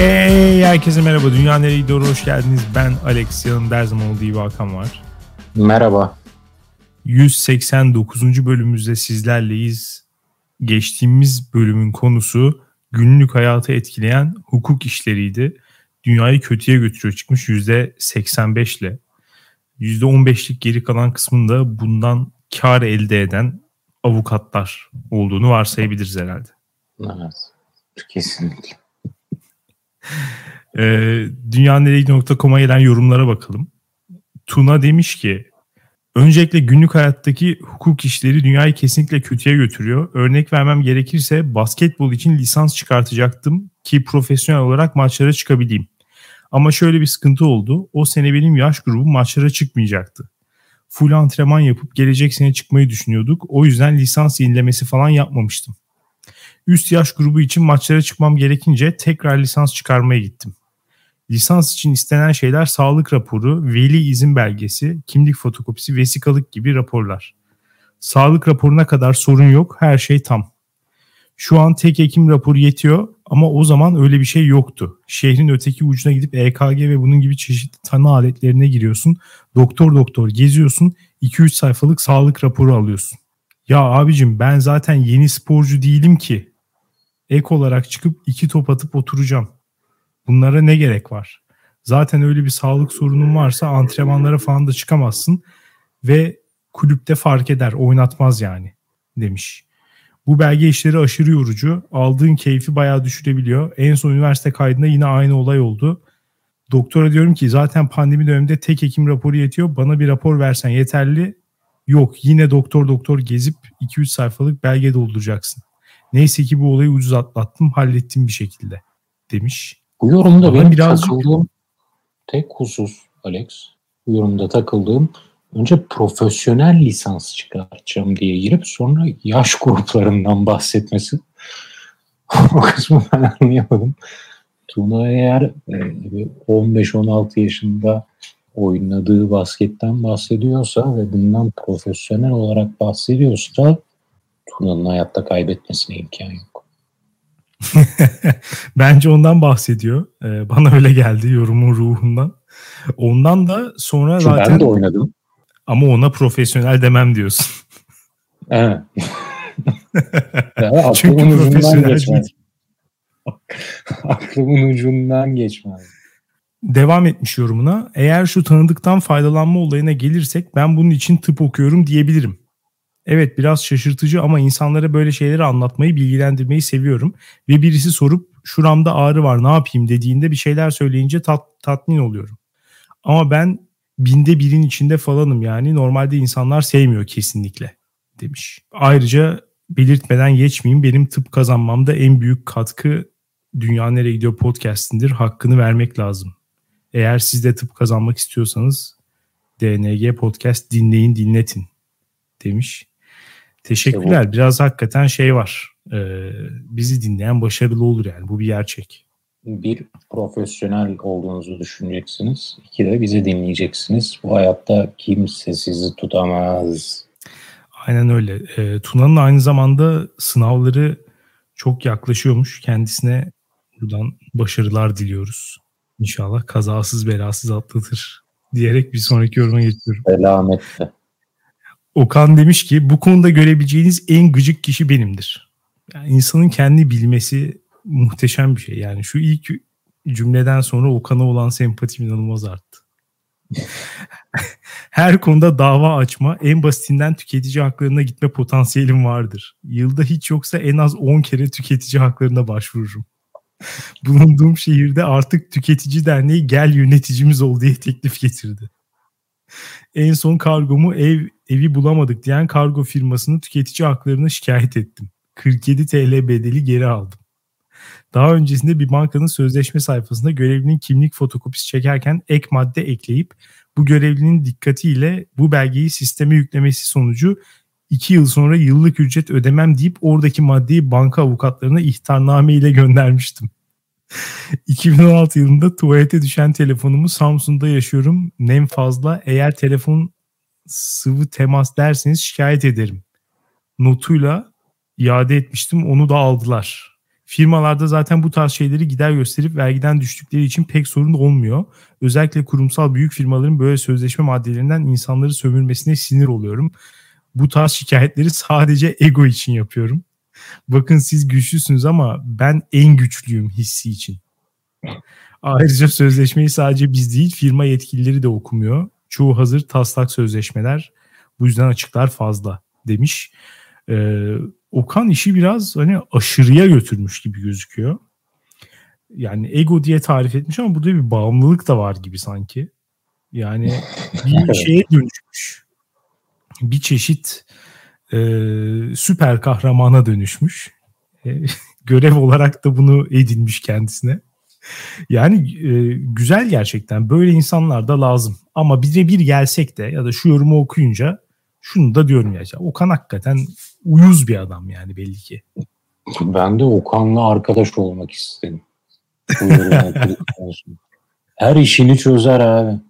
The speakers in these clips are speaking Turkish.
Hey herkese merhaba. Dünya nereye gidiyor? Hoş geldiniz. Ben Alex. Yanımda her zaman olduğu gibi Hakan var. Merhaba. 189. bölümümüzde sizlerleyiz. Geçtiğimiz bölümün konusu günlük hayatı etkileyen hukuk işleriydi. Dünyayı kötüye götürüyor çıkmış %85 ile. %15'lik geri kalan kısmında bundan kar elde eden avukatlar olduğunu varsayabiliriz herhalde. Evet. Kesinlikle. Ee, dünyanereye.com'a gelen yorumlara bakalım. Tuna demiş ki Öncelikle günlük hayattaki hukuk işleri dünyayı kesinlikle kötüye götürüyor. Örnek vermem gerekirse basketbol için lisans çıkartacaktım ki profesyonel olarak maçlara çıkabileyim. Ama şöyle bir sıkıntı oldu. O sene benim yaş grubum maçlara çıkmayacaktı. Full antrenman yapıp gelecek sene çıkmayı düşünüyorduk. O yüzden lisans yenilemesi falan yapmamıştım. Üst yaş grubu için maçlara çıkmam gerekince tekrar lisans çıkarmaya gittim. Lisans için istenen şeyler sağlık raporu, veli izin belgesi, kimlik fotokopisi, vesikalık gibi raporlar. Sağlık raporuna kadar sorun yok, her şey tam. Şu an tek hekim raporu yetiyor ama o zaman öyle bir şey yoktu. Şehrin öteki ucuna gidip EKG ve bunun gibi çeşitli tanı aletlerine giriyorsun. Doktor doktor geziyorsun. 2-3 sayfalık sağlık raporu alıyorsun. Ya abicim ben zaten yeni sporcu değilim ki. Ek olarak çıkıp iki top atıp oturacağım. Bunlara ne gerek var? Zaten öyle bir sağlık sorunun varsa antrenmanlara falan da çıkamazsın ve kulüpte fark eder, oynatmaz yani demiş. Bu belge işleri aşırı yorucu. Aldığın keyfi bayağı düşürebiliyor. En son üniversite kaydında yine aynı olay oldu. Doktora diyorum ki zaten pandemi döneminde tek hekim raporu yetiyor. Bana bir rapor versen yeterli. Yok yine doktor doktor gezip 2-3 sayfalık belge dolduracaksın. Neyse ki bu olayı ucuz atlattım hallettim bir şekilde demiş. Bu yorumda Ama benim birazcık... takıldığım tek husus Alex. Bu yorumda takıldığım önce profesyonel lisans çıkartacağım diye girip sonra yaş gruplarından bahsetmesi. o kısmı ben anlayamadım. Tuna eğer 15-16 e, yaşında oynadığı basketten bahsediyorsa ve bundan profesyonel olarak bahsediyorsa Tuna'nın hayatta kaybetmesine imkan yok. Bence ondan bahsediyor. Ee, bana öyle geldi yorumun ruhundan. Ondan da sonra Çünkü zaten... Ben de oynadım. Ama ona profesyonel demem diyorsun. Evet. Çünkü profesyonel geçmez. aklımın ucundan geçmez. Devam etmiş yorumuna. Eğer şu tanıdıktan faydalanma olayına gelirsek ben bunun için tıp okuyorum diyebilirim. Evet biraz şaşırtıcı ama insanlara böyle şeyleri anlatmayı, bilgilendirmeyi seviyorum. Ve birisi sorup şuramda ağrı var ne yapayım dediğinde bir şeyler söyleyince tat, tatmin oluyorum. Ama ben binde birin içinde falanım yani normalde insanlar sevmiyor kesinlikle demiş. Ayrıca belirtmeden geçmeyeyim benim tıp kazanmamda en büyük katkı Dünya Nereye Gidiyor podcastindir. Hakkını vermek lazım. Eğer siz de tıp kazanmak istiyorsanız DNG podcast dinleyin dinletin demiş. Teşekkürler. Biraz hakikaten şey var. Ee, bizi dinleyen başarılı olur yani. Bu bir gerçek. Bir profesyonel olduğunuzu düşüneceksiniz. İki de bizi dinleyeceksiniz. Bu hayatta kimse sizi tutamaz. Aynen öyle. E, Tuna'nın aynı zamanda sınavları çok yaklaşıyormuş. Kendisine buradan başarılar diliyoruz. İnşallah kazasız belasız atlatır diyerek bir sonraki yoruma geçiyorum. Selametle. Okan demiş ki bu konuda görebileceğiniz en gıcık kişi benimdir. Yani insanın kendi bilmesi muhteşem bir şey. Yani şu ilk cümleden sonra Okan'a olan sempatim inanılmaz arttı. Her konuda dava açma, en basitinden tüketici haklarına gitme potansiyelim vardır. Yılda hiç yoksa en az 10 kere tüketici haklarına başvururum. Bulunduğum şehirde artık tüketici derneği gel yöneticimiz ol diye teklif getirdi. En son kargomu ev evi bulamadık diyen kargo firmasını tüketici haklarını şikayet ettim. 47 TL bedeli geri aldım. Daha öncesinde bir bankanın sözleşme sayfasında görevlinin kimlik fotokopisi çekerken ek madde ekleyip bu görevlinin dikkatiyle bu belgeyi sisteme yüklemesi sonucu 2 yıl sonra yıllık ücret ödemem deyip oradaki maddeyi banka avukatlarına ihtarname ile göndermiştim. 2016 yılında tuvalete düşen telefonumu Samsun'da yaşıyorum. Nem fazla. Eğer telefon sıvı temas derseniz şikayet ederim. Notuyla iade etmiştim. Onu da aldılar. Firmalarda zaten bu tarz şeyleri gider gösterip vergiden düştükleri için pek sorun olmuyor. Özellikle kurumsal büyük firmaların böyle sözleşme maddelerinden insanları sömürmesine sinir oluyorum. Bu tarz şikayetleri sadece ego için yapıyorum. Bakın siz güçlüsünüz ama ben en güçlüyüm hissi için. Ayrıca sözleşmeyi sadece biz değil firma yetkilileri de okumuyor. Çoğu hazır taslak sözleşmeler. Bu yüzden açıklar fazla demiş. Ee, Okan işi biraz hani aşırıya götürmüş gibi gözüküyor. Yani ego diye tarif etmiş ama burada bir bağımlılık da var gibi sanki. Yani bir şeye dönüşmüş. Bir çeşit e, süper kahramana dönüşmüş. E, görev olarak da bunu edinmiş kendisine. Yani e, güzel gerçekten. Böyle insanlar da lazım. Ama bize bir gelsek de ya da şu yorumu okuyunca şunu da diyorum ya. Okan hakikaten uyuz bir adam yani belli ki. Ben de Okan'la arkadaş olmak istedim. Her işini çözer abi.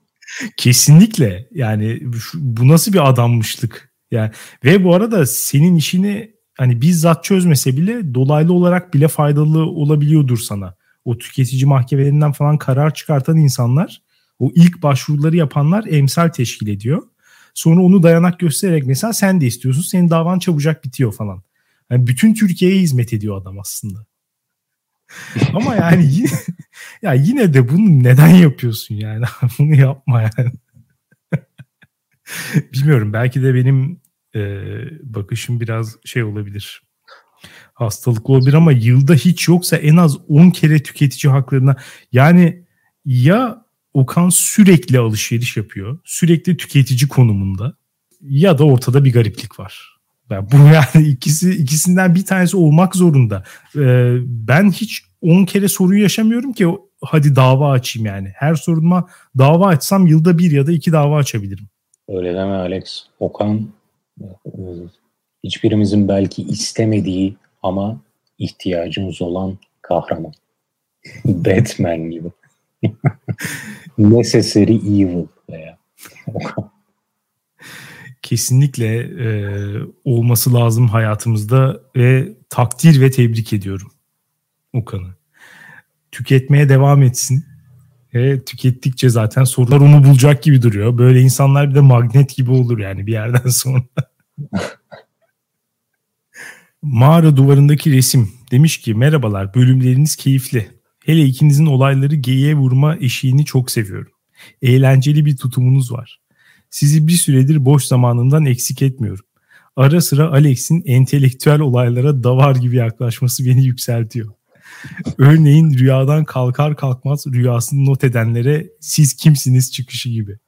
Kesinlikle. Yani bu nasıl bir adammışlık. Yani ve bu arada senin işini hani bizzat çözmese bile dolaylı olarak bile faydalı olabiliyordur sana. O tüketici mahkemelerinden falan karar çıkartan insanlar, o ilk başvuruları yapanlar emsal teşkil ediyor. Sonra onu dayanak göstererek mesela sen de istiyorsun. Senin davan çabucak bitiyor falan. Yani bütün Türkiye'ye hizmet ediyor adam aslında. Ama yani yine, ya yine de bunu neden yapıyorsun yani? bunu yapma yani. Bilmiyorum belki de benim e, bakışım biraz şey olabilir. Hastalıklı olabilir ama yılda hiç yoksa en az 10 kere tüketici haklarına yani ya Okan sürekli alışveriş yapıyor. Sürekli tüketici konumunda. Ya da ortada bir gariplik var. Yani bu yani ikisi ikisinden bir tanesi olmak zorunda. Ee, ben hiç 10 kere sorun yaşamıyorum ki hadi dava açayım yani. Her sorunuma dava açsam yılda bir ya da iki dava açabilirim. Öyle deme Alex. Okan e, hiçbirimizin belki istemediği ama ihtiyacımız olan kahraman. Batman gibi. Necessary Evil veya Kesinlikle e, olması lazım hayatımızda ve takdir ve tebrik ediyorum Okan'ı. Tüketmeye devam etsin. Ve tükettikçe zaten sorular onu bulacak gibi duruyor. Böyle insanlar bir de magnet gibi olur yani bir yerden sonra. Mağara duvarındaki resim demiş ki merhabalar bölümleriniz keyifli. Hele ikinizin olayları geyiğe vurma eşiğini çok seviyorum. Eğlenceli bir tutumunuz var. Sizi bir süredir boş zamanından eksik etmiyorum. Ara sıra Alex'in entelektüel olaylara davar gibi yaklaşması beni yükseltiyor. Örneğin rüyadan kalkar kalkmaz rüyasını not edenlere siz kimsiniz çıkışı gibi.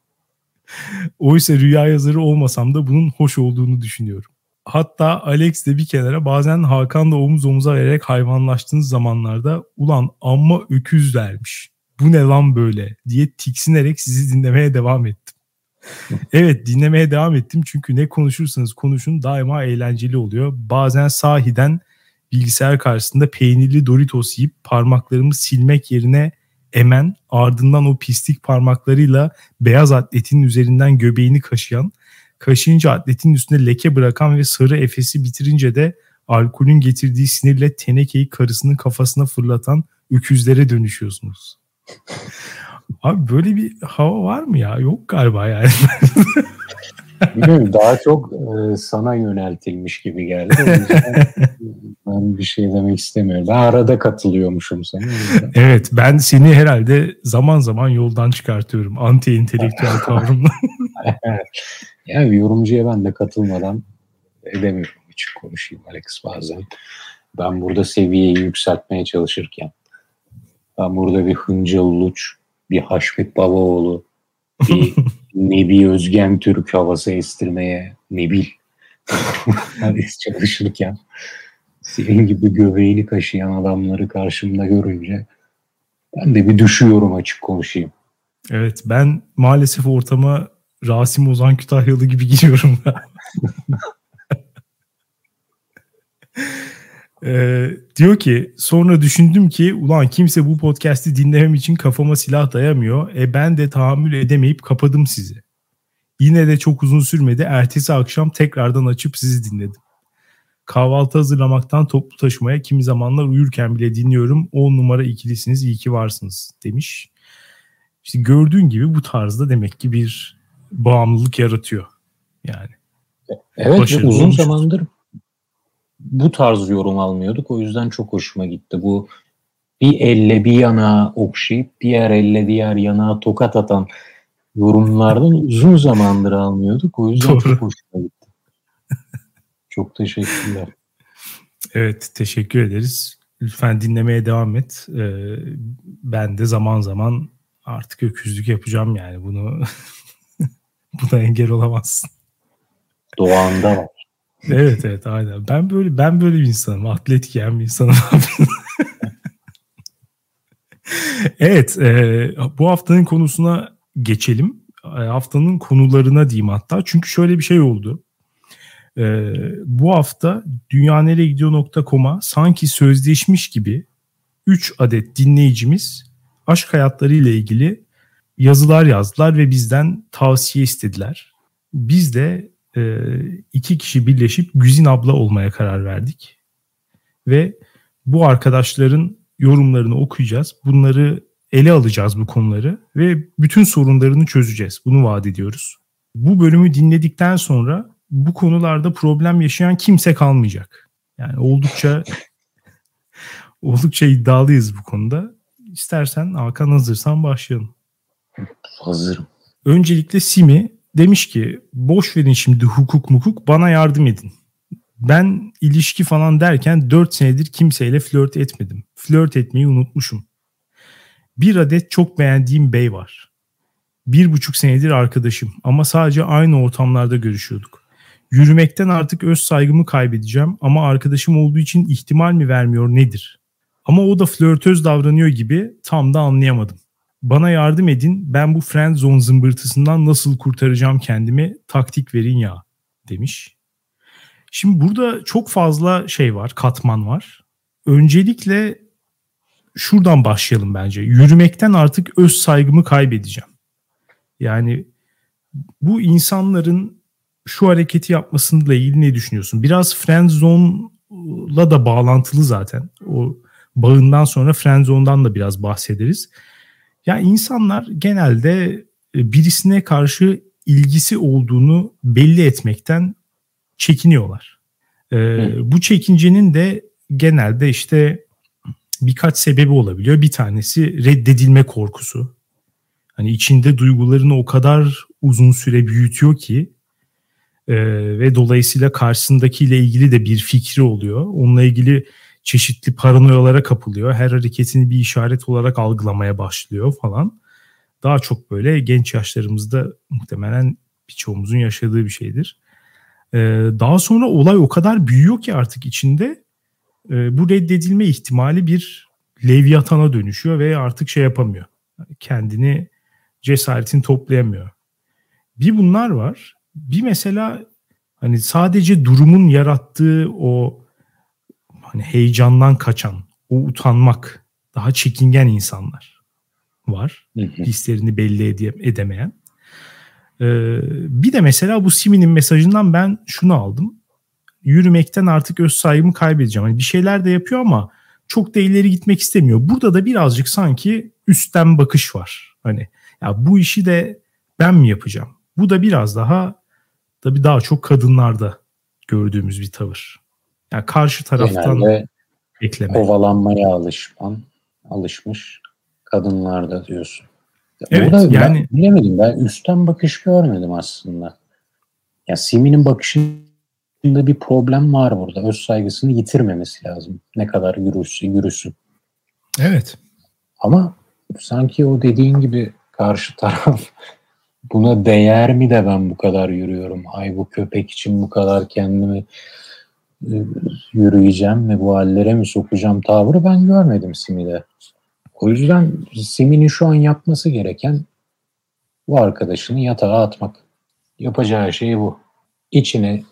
Oysa rüya yazarı olmasam da bunun hoş olduğunu düşünüyorum. Hatta Alex de bir kenara bazen Hakan'la omuz omuza vererek hayvanlaştığınız zamanlarda ulan amma öküz dermiş. Bu ne lan böyle diye tiksinerek sizi dinlemeye devam ettim. evet dinlemeye devam ettim çünkü ne konuşursanız konuşun daima eğlenceli oluyor. Bazen sahiden bilgisayar karşısında peynirli Doritos yiyip parmaklarımı silmek yerine emen ardından o pislik parmaklarıyla beyaz atletin üzerinden göbeğini kaşıyan kaşıyınca atletin üstünde leke bırakan ve sarı efesi bitirince de alkolün getirdiği sinirle tenekeyi karısının kafasına fırlatan öküzlere dönüşüyorsunuz. Abi böyle bir hava var mı ya? Yok galiba yani. Bilmiyorum daha çok e, sana yöneltilmiş gibi geldi. ben bir şey demek istemiyorum. Ben arada katılıyormuşum sana. Evet ben seni herhalde zaman zaman yoldan çıkartıyorum. Anti entelektüel tavrımla. Yani yorumcuya ben de katılmadan edemiyorum açık konuşayım Alex bazen. Ben burada seviyeyi yükseltmeye çalışırken ben burada bir Hıncal Uluç, bir Haşmet Babaoğlu, bir Nebi Özgen Türk havası estirmeye Nebil çalışırken senin gibi göbeğini kaşıyan adamları karşımda görünce ben de bir düşüyorum açık konuşayım. Evet ben maalesef ortama Rasim Ozan Kütahyalı gibi giriyorum. Ee, diyor ki sonra düşündüm ki ulan kimse bu podcast'i dinlemem için kafama silah dayamıyor. E ben de tahammül edemeyip kapadım sizi. Yine de çok uzun sürmedi. Ertesi akşam tekrardan açıp sizi dinledim. Kahvaltı hazırlamaktan toplu taşımaya kimi zamanlar uyurken bile dinliyorum. 10 numara ikilisiniz iyi ki varsınız demiş. İşte gördüğün gibi bu tarzda demek ki bir bağımlılık yaratıyor. Yani. Evet uzun olmuş. zamandır bu tarz yorum almıyorduk. O yüzden çok hoşuma gitti. Bu bir elle bir yana okşayıp diğer elle diğer yana tokat atan yorumlardan uzun zamandır almıyorduk. O yüzden Doğru. çok hoşuma gitti. çok teşekkürler. Evet teşekkür ederiz. Lütfen dinlemeye devam et. Ee, ben de zaman zaman artık öküzlük yapacağım yani bunu buna engel olamazsın. Doğanda var. evet evet aynen. Ben böyle ben böyle bir insanım. Atletik yani bir insanım. evet e, bu haftanın konusuna geçelim. E, haftanın konularına diyeyim hatta. Çünkü şöyle bir şey oldu. E, bu hafta dünyaneregidiyor.com'a sanki sözleşmiş gibi 3 adet dinleyicimiz aşk hayatları ile ilgili yazılar yazdılar ve bizden tavsiye istediler. Biz de e, iki kişi birleşip Güzin abla olmaya karar verdik. Ve bu arkadaşların yorumlarını okuyacağız. Bunları ele alacağız bu konuları ve bütün sorunlarını çözeceğiz. Bunu vaat ediyoruz. Bu bölümü dinledikten sonra bu konularda problem yaşayan kimse kalmayacak. Yani oldukça oldukça iddialıyız bu konuda. İstersen Hakan hazırsan başlayalım. Hazırım. Öncelikle Simi demiş ki boş verin şimdi hukuk mukuk bana yardım edin. Ben ilişki falan derken 4 senedir kimseyle flört etmedim. Flört etmeyi unutmuşum. Bir adet çok beğendiğim bey var. Bir buçuk senedir arkadaşım ama sadece aynı ortamlarda görüşüyorduk. Yürümekten artık öz saygımı kaybedeceğim ama arkadaşım olduğu için ihtimal mi vermiyor nedir? Ama o da flörtöz davranıyor gibi tam da anlayamadım. Bana yardım edin ben bu friend zone zımbırtısından nasıl kurtaracağım kendimi taktik verin ya demiş. Şimdi burada çok fazla şey var katman var. Öncelikle şuradan başlayalım bence. Yürümekten artık öz saygımı kaybedeceğim. Yani bu insanların şu hareketi yapmasıyla ilgili ne düşünüyorsun? Biraz friend zone'la da bağlantılı zaten. O bağından sonra friend zone'dan da biraz bahsederiz. Ya yani insanlar genelde e, birisine karşı ilgisi olduğunu belli etmekten çekiniyorlar. Ee, bu çekincenin de genelde işte birkaç sebebi olabiliyor. Bir tanesi reddedilme korkusu. Hani içinde duygularını o kadar uzun süre büyütüyor ki e, ve dolayısıyla karşısındakiyle ilgili de bir fikri oluyor. Onunla ilgili çeşitli paranoyalara kapılıyor. Her hareketini bir işaret olarak algılamaya başlıyor falan. Daha çok böyle genç yaşlarımızda muhtemelen birçoğumuzun yaşadığı bir şeydir. Ee, daha sonra olay o kadar büyüyor ki artık içinde e, bu reddedilme ihtimali bir levyatana dönüşüyor ve artık şey yapamıyor. Kendini cesaretini toplayamıyor. Bir bunlar var. Bir mesela hani sadece durumun yarattığı o hani heyecandan kaçan, o utanmak, daha çekingen insanlar var. Hislerini belli edemeyen. Ee, bir de mesela bu Simi'nin mesajından ben şunu aldım. Yürümekten artık öz saygımı kaybedeceğim. Hani bir şeyler de yapıyor ama çok da ileri gitmek istemiyor. Burada da birazcık sanki üstten bakış var. Hani ya bu işi de ben mi yapacağım? Bu da biraz daha tabii daha çok kadınlarda gördüğümüz bir tavır. Yani karşı taraftan Genelde bekleme. Kovalanmaya alışman, alışmış kadınlarda diyorsun. Evet Burada yani ben bilemedim ben üstten bakış görmedim aslında. Ya Simi'nin bakışında bir problem var burada. Öz saygısını yitirmemesi lazım. Ne kadar yürüsün, yürüsün. Evet. Ama sanki o dediğin gibi karşı taraf buna değer mi de ben bu kadar yürüyorum? Ay bu köpek için bu kadar kendimi yürüyeceğim ve bu hallere mi sokacağım tavrı ben görmedim Simi'de. O yüzden Simi'nin şu an yapması gereken bu arkadaşını yatağa atmak. Yapacağı şey bu. İçine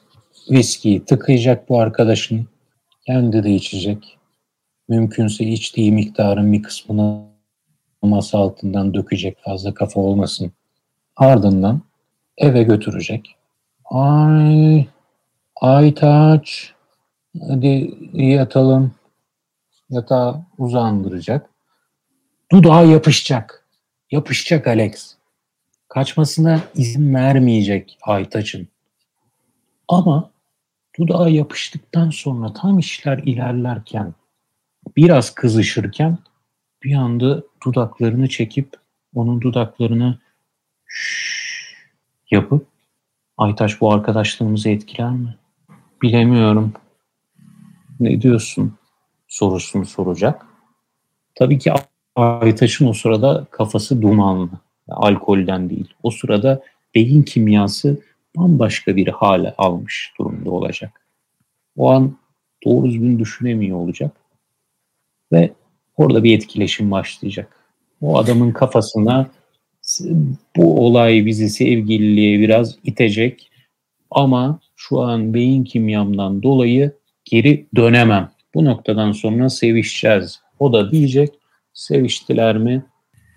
viskiyi tıkayacak bu arkadaşın. Kendi de içecek. Mümkünse içtiği miktarın bir kısmını masa altından dökecek fazla kafa olmasın. Ardından eve götürecek. Ay, Aytaç, Hadi yatalım. Yatağı uzandıracak. Dudağa yapışacak. Yapışacak Alex. Kaçmasına izin vermeyecek Aytaç'ın. Ama dudağa yapıştıktan sonra tam işler ilerlerken biraz kızışırken bir anda dudaklarını çekip onun dudaklarını yapıp Aytaş bu arkadaşlığımızı etkiler mi? Bilemiyorum. Ne diyorsun? sorusunu soracak. Tabii ki Aytaş'ın o sırada kafası dumanlı. Alkolden değil. O sırada beyin kimyası bambaşka bir hale almış durumda olacak. O an doğru düzgün düşünemiyor olacak. Ve orada bir etkileşim başlayacak. O adamın kafasına bu olay bizi sevgililiğe biraz itecek ama şu an beyin kimyamdan dolayı geri dönemem. Bu noktadan sonra sevişeceğiz. O da diyecek seviştiler mi?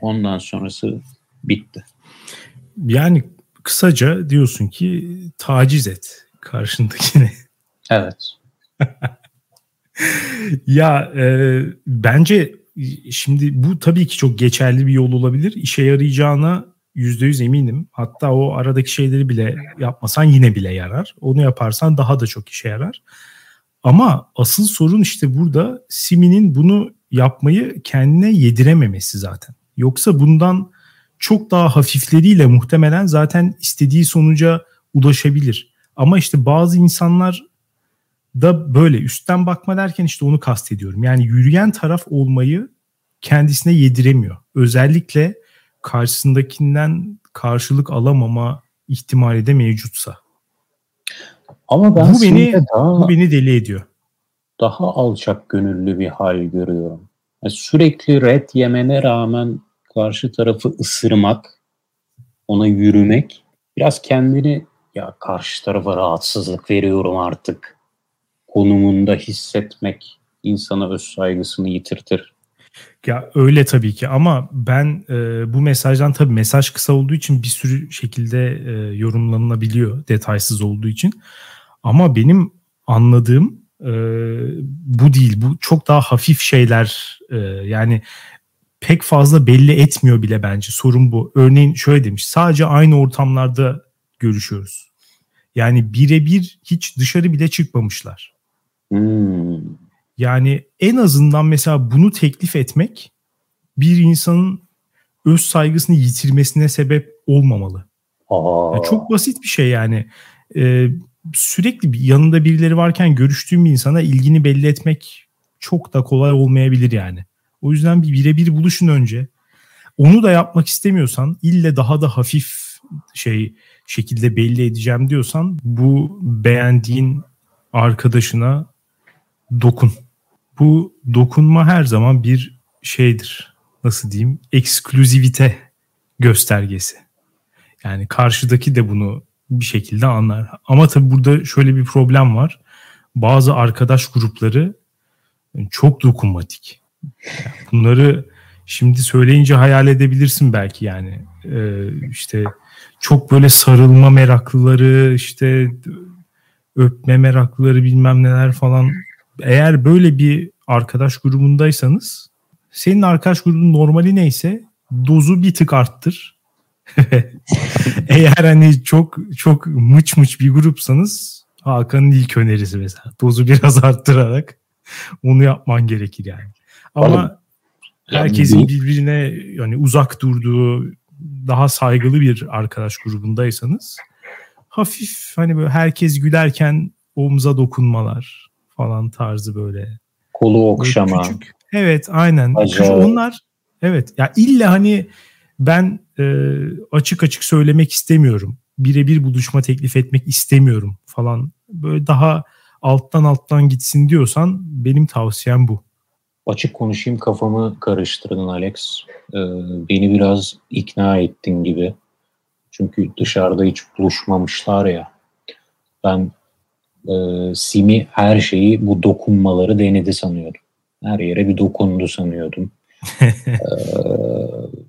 Ondan sonrası bitti. Yani kısaca diyorsun ki taciz et karşındakini. Evet. ya e, bence şimdi bu tabii ki çok geçerli bir yol olabilir. İşe yarayacağına yüzde yüz eminim. Hatta o aradaki şeyleri bile yapmasan yine bile yarar. Onu yaparsan daha da çok işe yarar. Ama asıl sorun işte burada Simi'nin bunu yapmayı kendine yedirememesi zaten. Yoksa bundan çok daha hafifleriyle muhtemelen zaten istediği sonuca ulaşabilir. Ama işte bazı insanlar da böyle üstten bakma derken işte onu kastediyorum. Yani yürüyen taraf olmayı kendisine yediremiyor. Özellikle karşısındakinden karşılık alamama ihtimali de mevcutsa. Ama ben bu beni daha, bu beni deli ediyor. Daha alçak gönüllü bir hal görüyorum. Yani sürekli red yemene rağmen karşı tarafı ısırmak, ona yürümek, biraz kendini ya karşı tarafa rahatsızlık veriyorum artık konumunda hissetmek insana öz saygısını yitirtir. Ya öyle tabii ki ama ben e, bu mesajdan tabii mesaj kısa olduğu için bir sürü şekilde e, yorumlanabiliyor detaysız olduğu için. Ama benim anladığım e, bu değil. Bu çok daha hafif şeyler e, yani pek fazla belli etmiyor bile bence. Sorun bu. Örneğin şöyle demiş. Sadece aynı ortamlarda görüşüyoruz. Yani birebir hiç dışarı bile çıkmamışlar. Hmm. Yani en azından mesela bunu teklif etmek bir insanın öz saygısını yitirmesine sebep olmamalı. Aa. çok basit bir şey yani. Ee, sürekli yanında birileri varken görüştüğüm bir insana ilgini belli etmek çok da kolay olmayabilir yani. O yüzden bir birebir buluşun önce. Onu da yapmak istemiyorsan ille daha da hafif şey şekilde belli edeceğim diyorsan bu beğendiğin arkadaşına dokun. Bu dokunma her zaman bir şeydir. Nasıl diyeyim? Ekskluzivite göstergesi. Yani karşıdaki de bunu bir şekilde anlar. Ama tabii burada şöyle bir problem var. Bazı arkadaş grupları çok dokunmatik. Bunları şimdi söyleyince hayal edebilirsin belki yani. Ee, işte çok böyle sarılma meraklıları, işte öpme meraklıları bilmem neler falan. Eğer böyle bir arkadaş grubundaysanız senin arkadaş grubun normali neyse dozu bir tık arttır. Eğer hani çok çok mıç mıç bir grupsanız Hakan'ın ilk önerisi mesela. Dozu biraz arttırarak onu yapman gerekir yani. Ama herkesin birbirine yani uzak durduğu daha saygılı bir arkadaş grubundaysanız hafif hani böyle herkes gülerken omza dokunmalar falan tarzı böyle. Kolu okşama. Böyle küçük. Evet aynen. Acayip. Onlar evet ya illa hani ben e, açık açık söylemek istemiyorum. Birebir buluşma teklif etmek istemiyorum falan. Böyle daha alttan alttan gitsin diyorsan benim tavsiyem bu. Açık konuşayım kafamı karıştırdın Alex. Ee, beni biraz ikna ettin gibi. Çünkü dışarıda hiç buluşmamışlar ya. Ben e, Simi her şeyi bu dokunmaları denedi sanıyordum. Her yere bir dokundu sanıyordum. ee,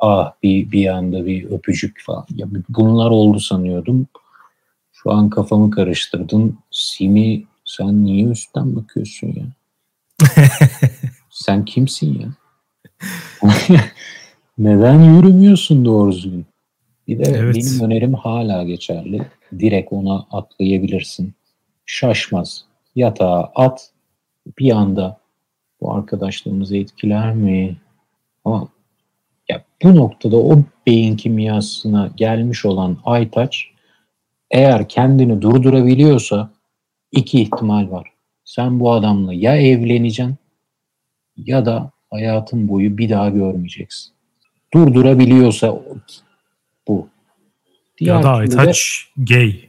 ah bir bir anda bir öpücük falan. Ya bunlar oldu sanıyordum. Şu an kafamı karıştırdın. Simi Sen niye üstten bakıyorsun ya? Sen kimsin ya? Neden yürümüyorsun doğru düzgün? Bir de evet. benim önerim hala geçerli. Direkt ona atlayabilirsin. Şaşmaz. Yatağa at. Bir anda bu arkadaşlığımızı etkiler mi? Ama ya bu noktada o beyin kimyasına gelmiş olan Aytaç eğer kendini durdurabiliyorsa iki ihtimal var. Sen bu adamla ya evleneceksin ya da hayatın boyu bir daha görmeyeceksin. Durdurabiliyorsa bu. Diğer ya da Aytaç de... gay.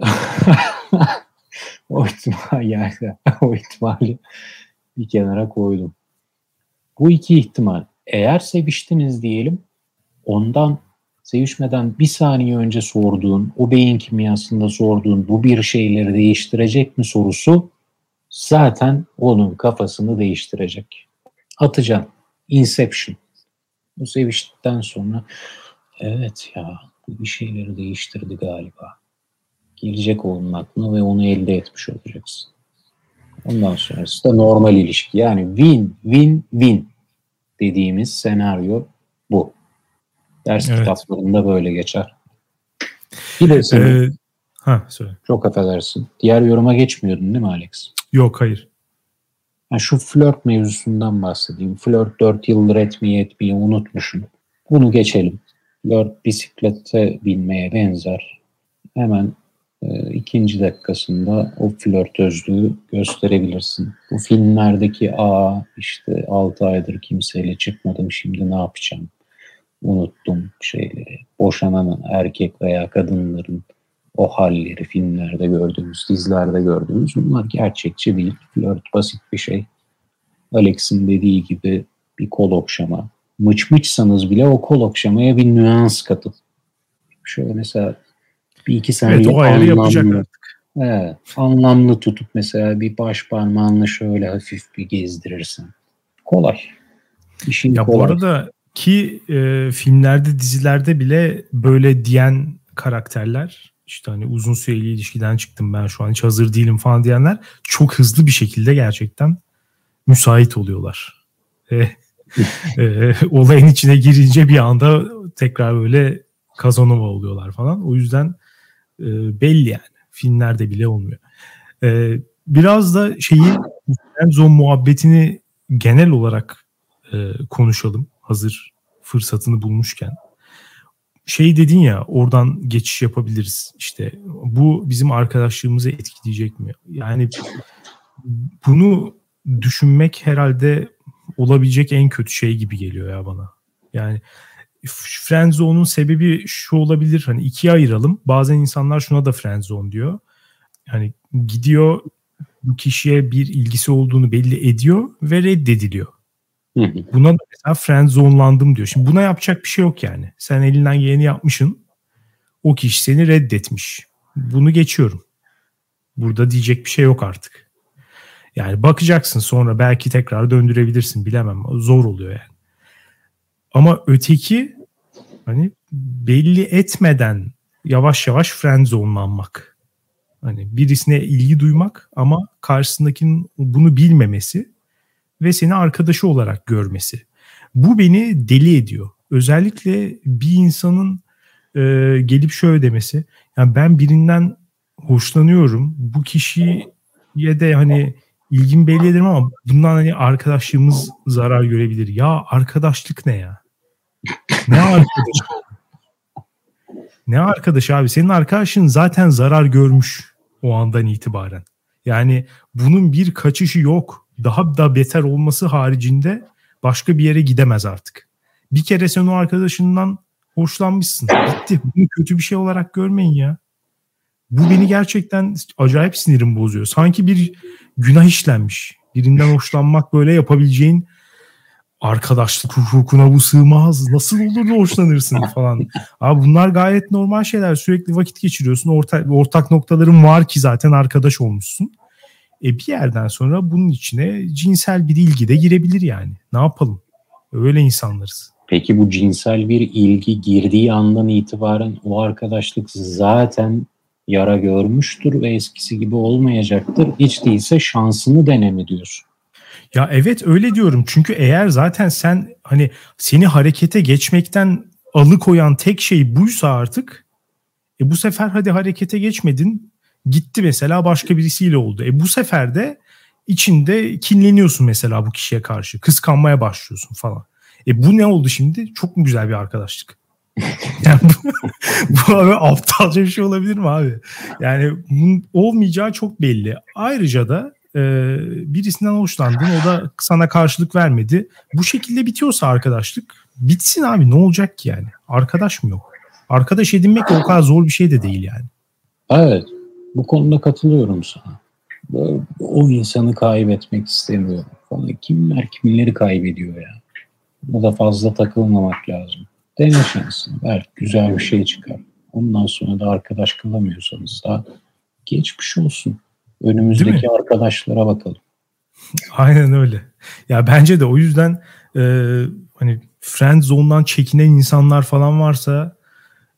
o ihtimal yani o ihtimali bir kenara koydum. Bu iki ihtimal. Eğer seviştiniz diyelim ondan sevişmeden bir saniye önce sorduğun, o beyin kimyasında sorduğun bu bir şeyleri değiştirecek mi sorusu zaten onun kafasını değiştirecek. Atacaksın. Inception. Bu seviştikten sonra evet ya bu bir şeyleri değiştirdi galiba. Gelecek onun aklına ve onu elde etmiş olacaksın. Ondan sonrası da normal ilişki. Yani win, win, win dediğimiz senaryo bu. Ders evet. kitaplarında böyle geçer. Senin, ee, ha, söyle. çok affedersin. Diğer yoruma geçmiyordun değil mi Alex? Yok hayır. Yani şu flört mevzusundan bahsedeyim. Flört 4 yıldır etmeyi etmeyi unutmuşum. Bunu geçelim. Flört bisiklete binmeye benzer. Hemen ikinci dakikasında o flörtözlüğü gösterebilirsin. Bu filmlerdeki a işte 6 aydır kimseyle çıkmadım şimdi ne yapacağım? Unuttum şeyleri. Boşanan erkek veya kadınların o halleri filmlerde gördüğümüz, dizilerde gördüğümüz bunlar gerçekçi değil. Flört basit bir şey. Alex'in dediği gibi bir kol okşama. Mıç bile o kol okşamaya bir nüans katın. Şöyle mesela bir iki saniye evet, o anlamlı, yapacak artık. Evet, anlamlı tutup mesela bir baş parmağınla şöyle hafif bir gezdirirsin. Kolay. İşin ya kolay. bu arada ki e, filmlerde dizilerde bile böyle diyen karakterler işte hani uzun süreli ilişkiden çıktım ben şu an hiç hazır değilim falan diyenler çok hızlı bir şekilde gerçekten müsait oluyorlar. E, e, olayın içine girince bir anda tekrar böyle Kazanova oluyorlar falan. O yüzden e, belli yani. Filmlerde bile olmuyor. E, biraz da şeyi Enzo muhabbetini genel olarak e, konuşalım. Hazır fırsatını bulmuşken şey dedin ya oradan geçiş yapabiliriz işte bu bizim arkadaşlığımızı etkileyecek mi? Yani bunu düşünmek herhalde olabilecek en kötü şey gibi geliyor ya bana. Yani friendzone'un sebebi şu olabilir hani ikiye ayıralım. Bazen insanlar şuna da friendzone diyor. Yani gidiyor bu kişiye bir ilgisi olduğunu belli ediyor ve reddediliyor. Buna da mesela friend zone'landım diyor. Şimdi buna yapacak bir şey yok yani. Sen elinden geleni yapmışsın. O kişi seni reddetmiş. Bunu geçiyorum. Burada diyecek bir şey yok artık. Yani bakacaksın sonra belki tekrar döndürebilirsin bilemem. Zor oluyor yani. Ama öteki hani belli etmeden yavaş yavaş friend zone'lanmak. Hani birisine ilgi duymak ama karşısındakinin bunu bilmemesi ve seni arkadaşı olarak görmesi. Bu beni deli ediyor. Özellikle bir insanın e, gelip şöyle demesi. Yani ben birinden hoşlanıyorum. Bu kişiye de hani ilgimi belli ederim ama bundan hani arkadaşlığımız zarar görebilir. Ya arkadaşlık ne ya? Ne arkadaş? ne arkadaş abi? Senin arkadaşın zaten zarar görmüş o andan itibaren. Yani bunun bir kaçışı yok daha da beter olması haricinde başka bir yere gidemez artık. Bir kere sen o arkadaşından hoşlanmışsın. Bitti. Bunu kötü bir şey olarak görmeyin ya. Bu beni gerçekten acayip sinirim bozuyor. Sanki bir günah işlenmiş. Birinden hoşlanmak böyle yapabileceğin arkadaşlık hukukuna bu sığmaz. Nasıl olur da hoşlanırsın falan. Abi bunlar gayet normal şeyler. Sürekli vakit geçiriyorsun. Orta, ortak noktaların var ki zaten arkadaş olmuşsun. E bir yerden sonra bunun içine cinsel bir ilgi de girebilir yani. Ne yapalım? Öyle insanlarız. Peki bu cinsel bir ilgi girdiği andan itibaren o arkadaşlık zaten yara görmüştür ve eskisi gibi olmayacaktır. Hiç değilse şansını deneme diyorsun. Ya evet öyle diyorum. Çünkü eğer zaten sen hani seni harekete geçmekten alıkoyan tek şey buysa artık e bu sefer hadi harekete geçmedin gitti mesela başka birisiyle oldu. E bu sefer de içinde kinleniyorsun mesela bu kişiye karşı. Kıskanmaya başlıyorsun falan. E bu ne oldu şimdi? Çok mu güzel bir arkadaşlık? yani bu, bu abi aptalca bir şey olabilir mi abi? Yani bunun olmayacağı çok belli. Ayrıca da e, birisinden hoşlandın o da sana karşılık vermedi. Bu şekilde bitiyorsa arkadaşlık bitsin abi ne olacak ki yani? Arkadaş mı yok? Arkadaş edinmek o kadar zor bir şey de değil yani. Evet. Bu konuda katılıyorum sana. O insanı kaybetmek istemiyorum. Kimler kimleri kaybediyor ya. Bu da fazla takılmamak lazım. Dene şansını. Belki güzel bir şey çıkar. Ondan sonra da arkadaş kılamıyorsanız da geçmiş olsun. Önümüzdeki arkadaşlara bakalım. Aynen öyle. Ya bence de o yüzden e, hani friend zone'dan çekinen insanlar falan varsa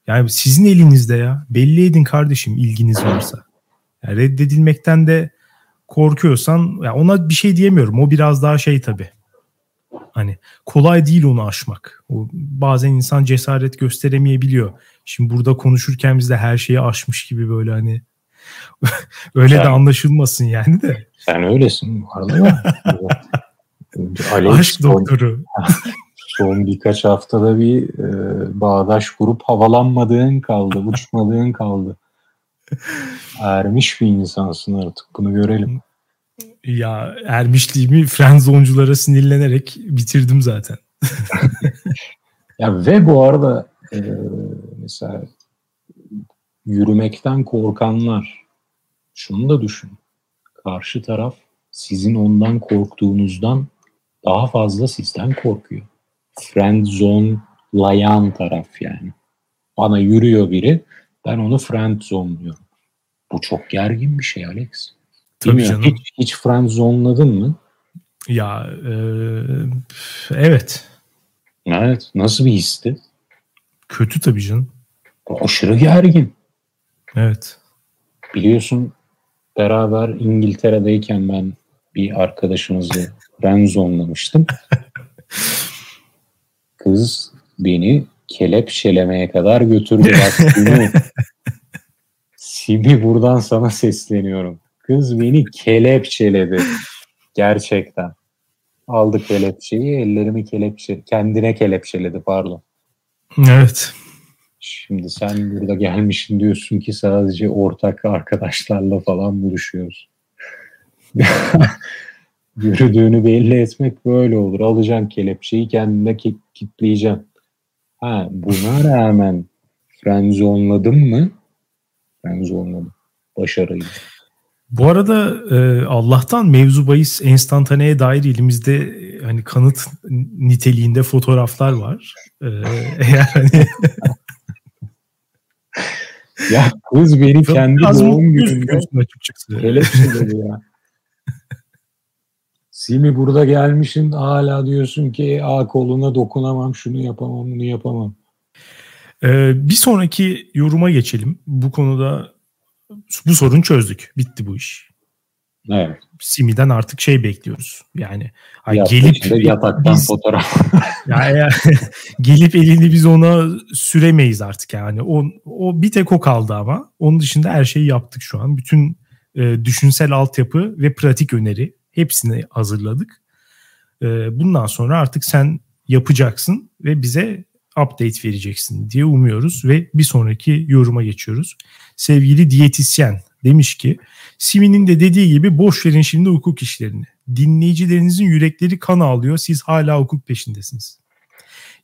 yani sizin elinizde ya. Belli edin kardeşim ilginiz varsa. Yani reddedilmekten de korkuyorsan ya ona bir şey diyemiyorum. O biraz daha şey tabii. Hani kolay değil onu aşmak. O, bazen insan cesaret gösteremeyebiliyor. Şimdi burada konuşurken biz de her şeyi aşmış gibi böyle hani öyle sen, de anlaşılmasın yani de. Sen öylesin arada. Aşk doktoru. Son birkaç haftada bir e, bağdaş grup havalanmadığın kaldı, uçmadığın kaldı. Ermiş bir insansın artık bunu görelim. Ya ermişliğimi frenzonculara sinirlenerek bitirdim zaten. ya ve bu arada e, mesela yürümekten korkanlar şunu da düşün. Karşı taraf sizin ondan korktuğunuzdan daha fazla sizden korkuyor. Friend zone layan taraf yani. Bana yürüyor biri ben onu friend zone'luyorum. Bu çok gergin bir şey Alex. Tabii canım. Hiç, hiç friend zone'ladın mı? Ya e, evet. Evet. Nasıl bir histi? Kötü tabii canım. Aşırı gergin. Evet. Biliyorsun beraber İngiltere'deyken ben bir arkadaşımızı friendzonelamıştım. Kız beni kelepçelemeye kadar götürdü. Bak, Simi buradan sana sesleniyorum. Kız beni kelepçeledi. Gerçekten. Aldı kelepçeyi, ellerimi kelepçe, kendine kelepçeledi pardon. Evet. Şimdi sen burada gelmişsin diyorsun ki sadece ortak arkadaşlarla falan buluşuyoruz. Yürüdüğünü belli etmek böyle olur. Alacaksın kelepçeyi kendine kitleyeceksin. Ha, buna rağmen frenzonladın mı? Frenzonladım. Başarıyla. Bu arada e, Allah'tan mevzu bahis enstantaneye dair elimizde e, hani kanıt niteliğinde fotoğraflar var. E, eğer hani ya kız beni kendi doğum gününde kelepçeledi ya. Simi burada gelmişin hala diyorsun ki a koluna dokunamam şunu yapamam bunu yapamam. Ee, bir sonraki yoruma geçelim. Bu konuda bu sorunu çözdük. Bitti bu iş. Evet. Simi'den artık şey bekliyoruz. Yani ay gelip yataktan biz, fotoğraf. yani gelip elini biz ona süremeyiz artık yani. O, o bir tek o kaldı ama. Onun dışında her şeyi yaptık şu an. Bütün e, düşünsel altyapı ve pratik öneri hepsini hazırladık. E, bundan sonra artık sen yapacaksın ve bize update vereceksin diye umuyoruz ve bir sonraki yoruma geçiyoruz. Sevgili diyetisyen demiş ki Simi'nin de dediği gibi boş verin şimdi hukuk işlerini. Dinleyicilerinizin yürekleri kan ağlıyor siz hala hukuk peşindesiniz.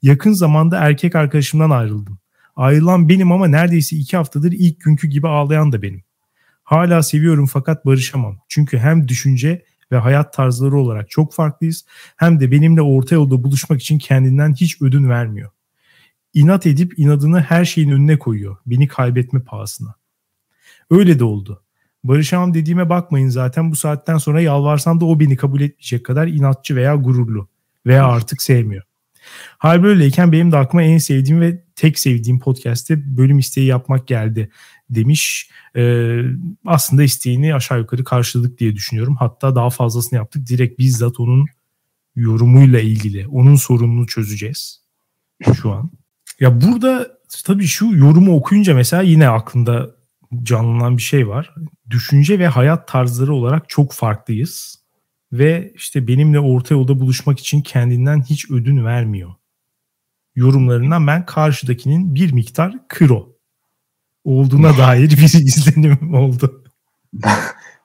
Yakın zamanda erkek arkadaşımdan ayrıldım. Ayrılan benim ama neredeyse iki haftadır ilk günkü gibi ağlayan da benim. Hala seviyorum fakat barışamam. Çünkü hem düşünce ve hayat tarzları olarak çok farklıyız hem de benimle orta yolda buluşmak için kendinden hiç ödün vermiyor inat edip inadını her şeyin önüne koyuyor. Beni kaybetme pahasına. Öyle de oldu. Barışamam dediğime bakmayın zaten bu saatten sonra yalvarsam da o beni kabul etmeyecek kadar inatçı veya gururlu veya artık sevmiyor. Hal böyleyken benim de aklıma en sevdiğim ve tek sevdiğim podcast'te bölüm isteği yapmak geldi. demiş. E, aslında isteğini aşağı yukarı karşıladık diye düşünüyorum. Hatta daha fazlasını yaptık. Direkt bizzat onun yorumuyla ilgili onun sorununu çözeceğiz şu an. Ya burada tabii şu yorumu okuyunca mesela yine aklımda canlanan bir şey var. Düşünce ve hayat tarzları olarak çok farklıyız. Ve işte benimle orta yolda buluşmak için kendinden hiç ödün vermiyor. Yorumlarından ben karşıdakinin bir miktar kro olduğuna dair bir izlenim oldu.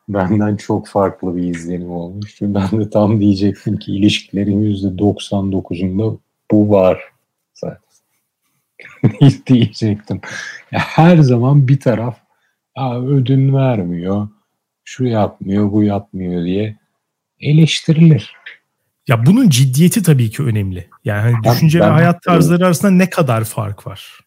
Benden çok farklı bir izlenim olmuş. Ben de tam diyecektim ki ilişkilerin %99'unda bu var zaten. diyecektim. Ya her zaman bir taraf ödün vermiyor, şu yapmıyor, bu yapmıyor diye eleştirilir. Ya bunun ciddiyeti tabii ki önemli. Yani hani düşünce ben, ve hayat tarzları arasında ne kadar fark var?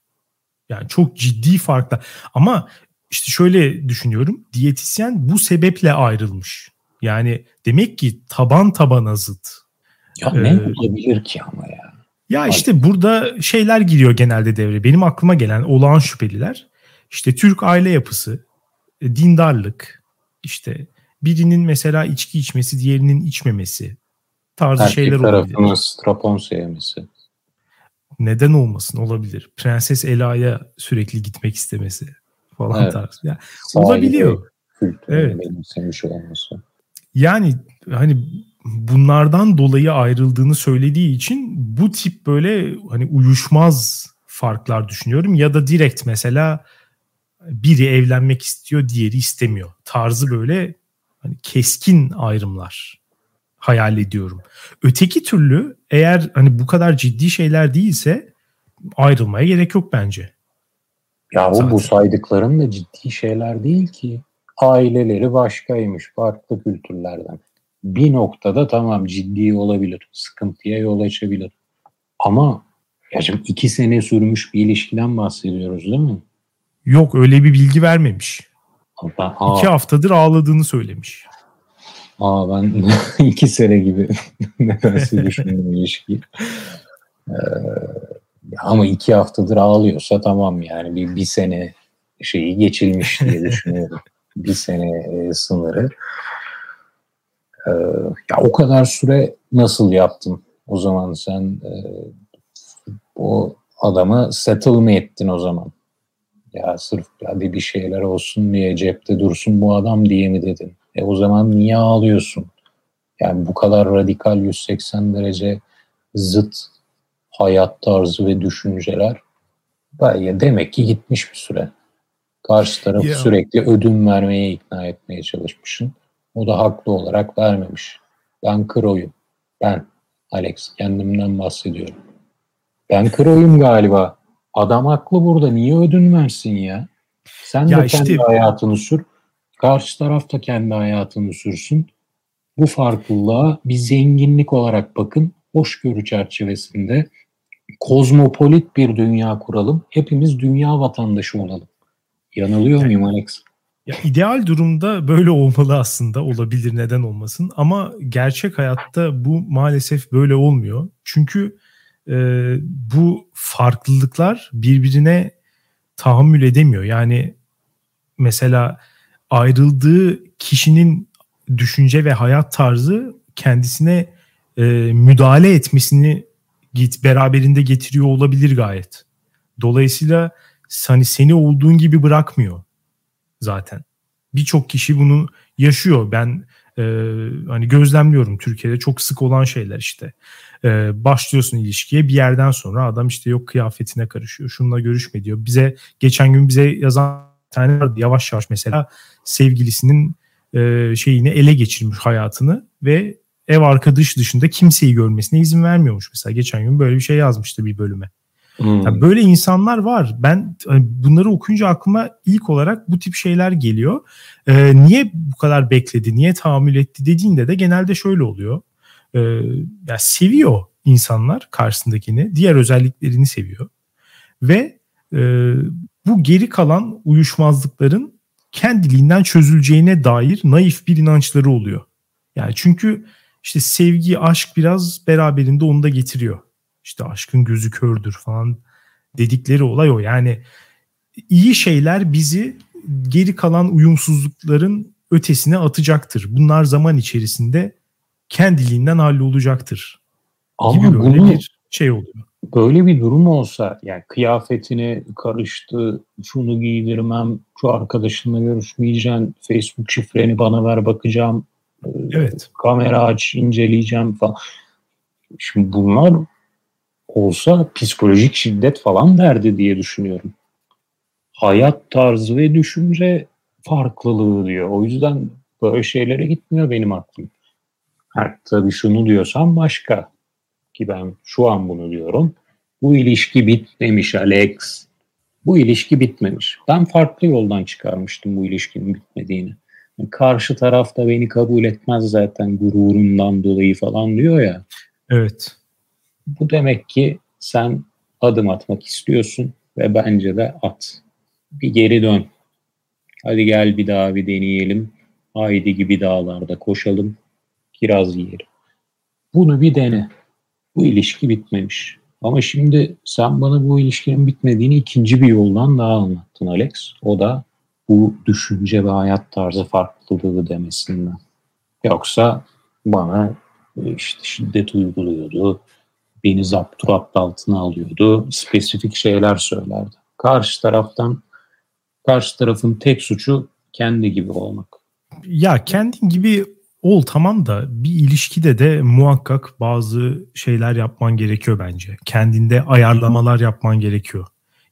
Yani çok ciddi farklar. Ama işte şöyle düşünüyorum. Diyetisyen bu sebeple ayrılmış. Yani demek ki taban tabana zıt. Ya ee, ne olabilir ki ama ya? Ya işte burada şeyler giriyor genelde devre. Benim aklıma gelen olağan şüpheliler. İşte Türk aile yapısı, e, dindarlık, işte birinin mesela içki içmesi, diğerinin içmemesi tarzı Erkek şeyler olabilir. tarafının strapon sevmesi. Neden olmasın olabilir. Prenses Ela'ya sürekli gitmek istemesi falan evet. tarzı. Yani olabiliyor. Evet. benimsemiş olması. Yani hani bunlardan dolayı ayrıldığını söylediği için bu tip böyle hani uyuşmaz farklar düşünüyorum ya da direkt mesela biri evlenmek istiyor, diğeri istemiyor. Tarzı böyle hani keskin ayrımlar hayal ediyorum. Öteki türlü eğer hani bu kadar ciddi şeyler değilse ayrılmaya gerek yok bence. Ya o bu saydıkların da ciddi şeyler değil ki. Aileleri başkaymış, farklı kültürlerden. Bir noktada tamam ciddi olabilir, sıkıntıya yol açabilir. Ama ya şimdi iki sene sürmüş bir ilişkiden bahsediyoruz değil mi? Yok öyle bir bilgi vermemiş. Ben, aa, İki haftadır ağladığını söylemiş. Aa ben iki sene gibi nedense düşündüm ilişkiyi. Ee, ama iki haftadır ağlıyorsa tamam yani bir, bir sene şeyi geçilmiş diye düşünüyorum. bir sene e, sınırı. Ee, ya o kadar süre nasıl yaptın? O zaman sen e, o adamı settle mı ettin o zaman? Ya sırf hadi bir şeyler olsun diye cepte dursun bu adam diye mi dedin? E o zaman niye ağlıyorsun? Yani bu kadar radikal 180 derece zıt hayat tarzı ve düşünceler ya demek ki gitmiş bir süre. Karşı tarafı yeah. sürekli ödün vermeye ikna etmeye çalışmışsın. O da haklı olarak vermemiş. Ben kroyum. Ben Alex kendimden bahsediyorum. Ben kroyum galiba. Adam haklı burada. Niye ödün versin ya? Sen ya de işte, kendi hayatını sür. Karşı taraf da kendi hayatını sürsün. Bu farklılığa bir zenginlik olarak bakın. Hoşgörü çerçevesinde kozmopolit bir dünya kuralım. Hepimiz dünya vatandaşı olalım. Yanılıyor yani, muyum Alex? Ya ideal durumda böyle olmalı aslında olabilir neden olmasın ama gerçek hayatta bu maalesef böyle olmuyor. Çünkü e, bu farklılıklar birbirine tahammül edemiyor. Yani mesela ayrıldığı kişinin düşünce ve hayat tarzı kendisine e, müdahale etmesini git beraberinde getiriyor olabilir gayet. Dolayısıyla hani seni olduğun gibi bırakmıyor zaten. Birçok kişi bunu yaşıyor. Ben e, hani gözlemliyorum Türkiye'de çok sık olan şeyler işte. E, başlıyorsun ilişkiye bir yerden sonra adam işte yok kıyafetine karışıyor. Şununla görüşme diyor. Bize geçen gün bize yazan tane vardı yavaş yavaş mesela sevgilisinin e, şeyini ele geçirmiş hayatını ve ev arkadaş dışında kimseyi görmesine izin vermiyormuş. Mesela geçen gün böyle bir şey yazmıştı bir bölüme. Hmm. Yani böyle insanlar var. Ben hani bunları okuyunca aklıma ilk olarak bu tip şeyler geliyor. Ee, niye bu kadar bekledi, niye tahammül etti dediğinde de genelde şöyle oluyor. Ee, ya seviyor insanlar karşısındakini, diğer özelliklerini seviyor. Ve e, bu geri kalan uyuşmazlıkların kendiliğinden çözüleceğine dair naif bir inançları oluyor. Yani çünkü işte sevgi, aşk biraz beraberinde onu da getiriyor. İşte aşkın gözü kördür falan dedikleri olay o. Yani iyi şeyler bizi geri kalan uyumsuzlukların ötesine atacaktır. Bunlar zaman içerisinde kendiliğinden hallolacaktır. Ama gibi böyle bunu, bir şey oluyor. Böyle bir durum olsa yani kıyafetini karıştı, şunu giydirmem, şu arkadaşınla görüşmeyeceğim, Facebook şifreni bana ver bakacağım, evet. kamera aç inceleyeceğim falan. Şimdi bunlar olsa psikolojik şiddet falan derdi diye düşünüyorum. Hayat tarzı ve düşünce farklılığı diyor. O yüzden böyle şeylere gitmiyor benim aklım. Ha, tabii şunu diyorsam başka. Ki ben şu an bunu diyorum. Bu ilişki bitmemiş Alex. Bu ilişki bitmemiş. Ben farklı yoldan çıkarmıştım bu ilişkinin bitmediğini. Karşı taraf da beni kabul etmez zaten gururundan dolayı falan diyor ya. Evet. Bu demek ki sen adım atmak istiyorsun ve bence de at. Bir geri dön. Hadi gel bir daha bir deneyelim. Haydi gibi dağlarda koşalım. Kiraz yiyelim. Bunu bir dene. Bu ilişki bitmemiş. Ama şimdi sen bana bu ilişkinin bitmediğini ikinci bir yoldan daha anlattın Alex. O da bu düşünce ve hayat tarzı farklılığı demesinden. Yoksa bana işte şiddet uyguluyordu, beni zapturapt altına alıyordu, spesifik şeyler söylerdi. Karşı taraftan, karşı tarafın tek suçu kendi gibi olmak. Ya kendin gibi ol tamam da bir ilişkide de muhakkak bazı şeyler yapman gerekiyor bence. Kendinde ayarlamalar yapman gerekiyor.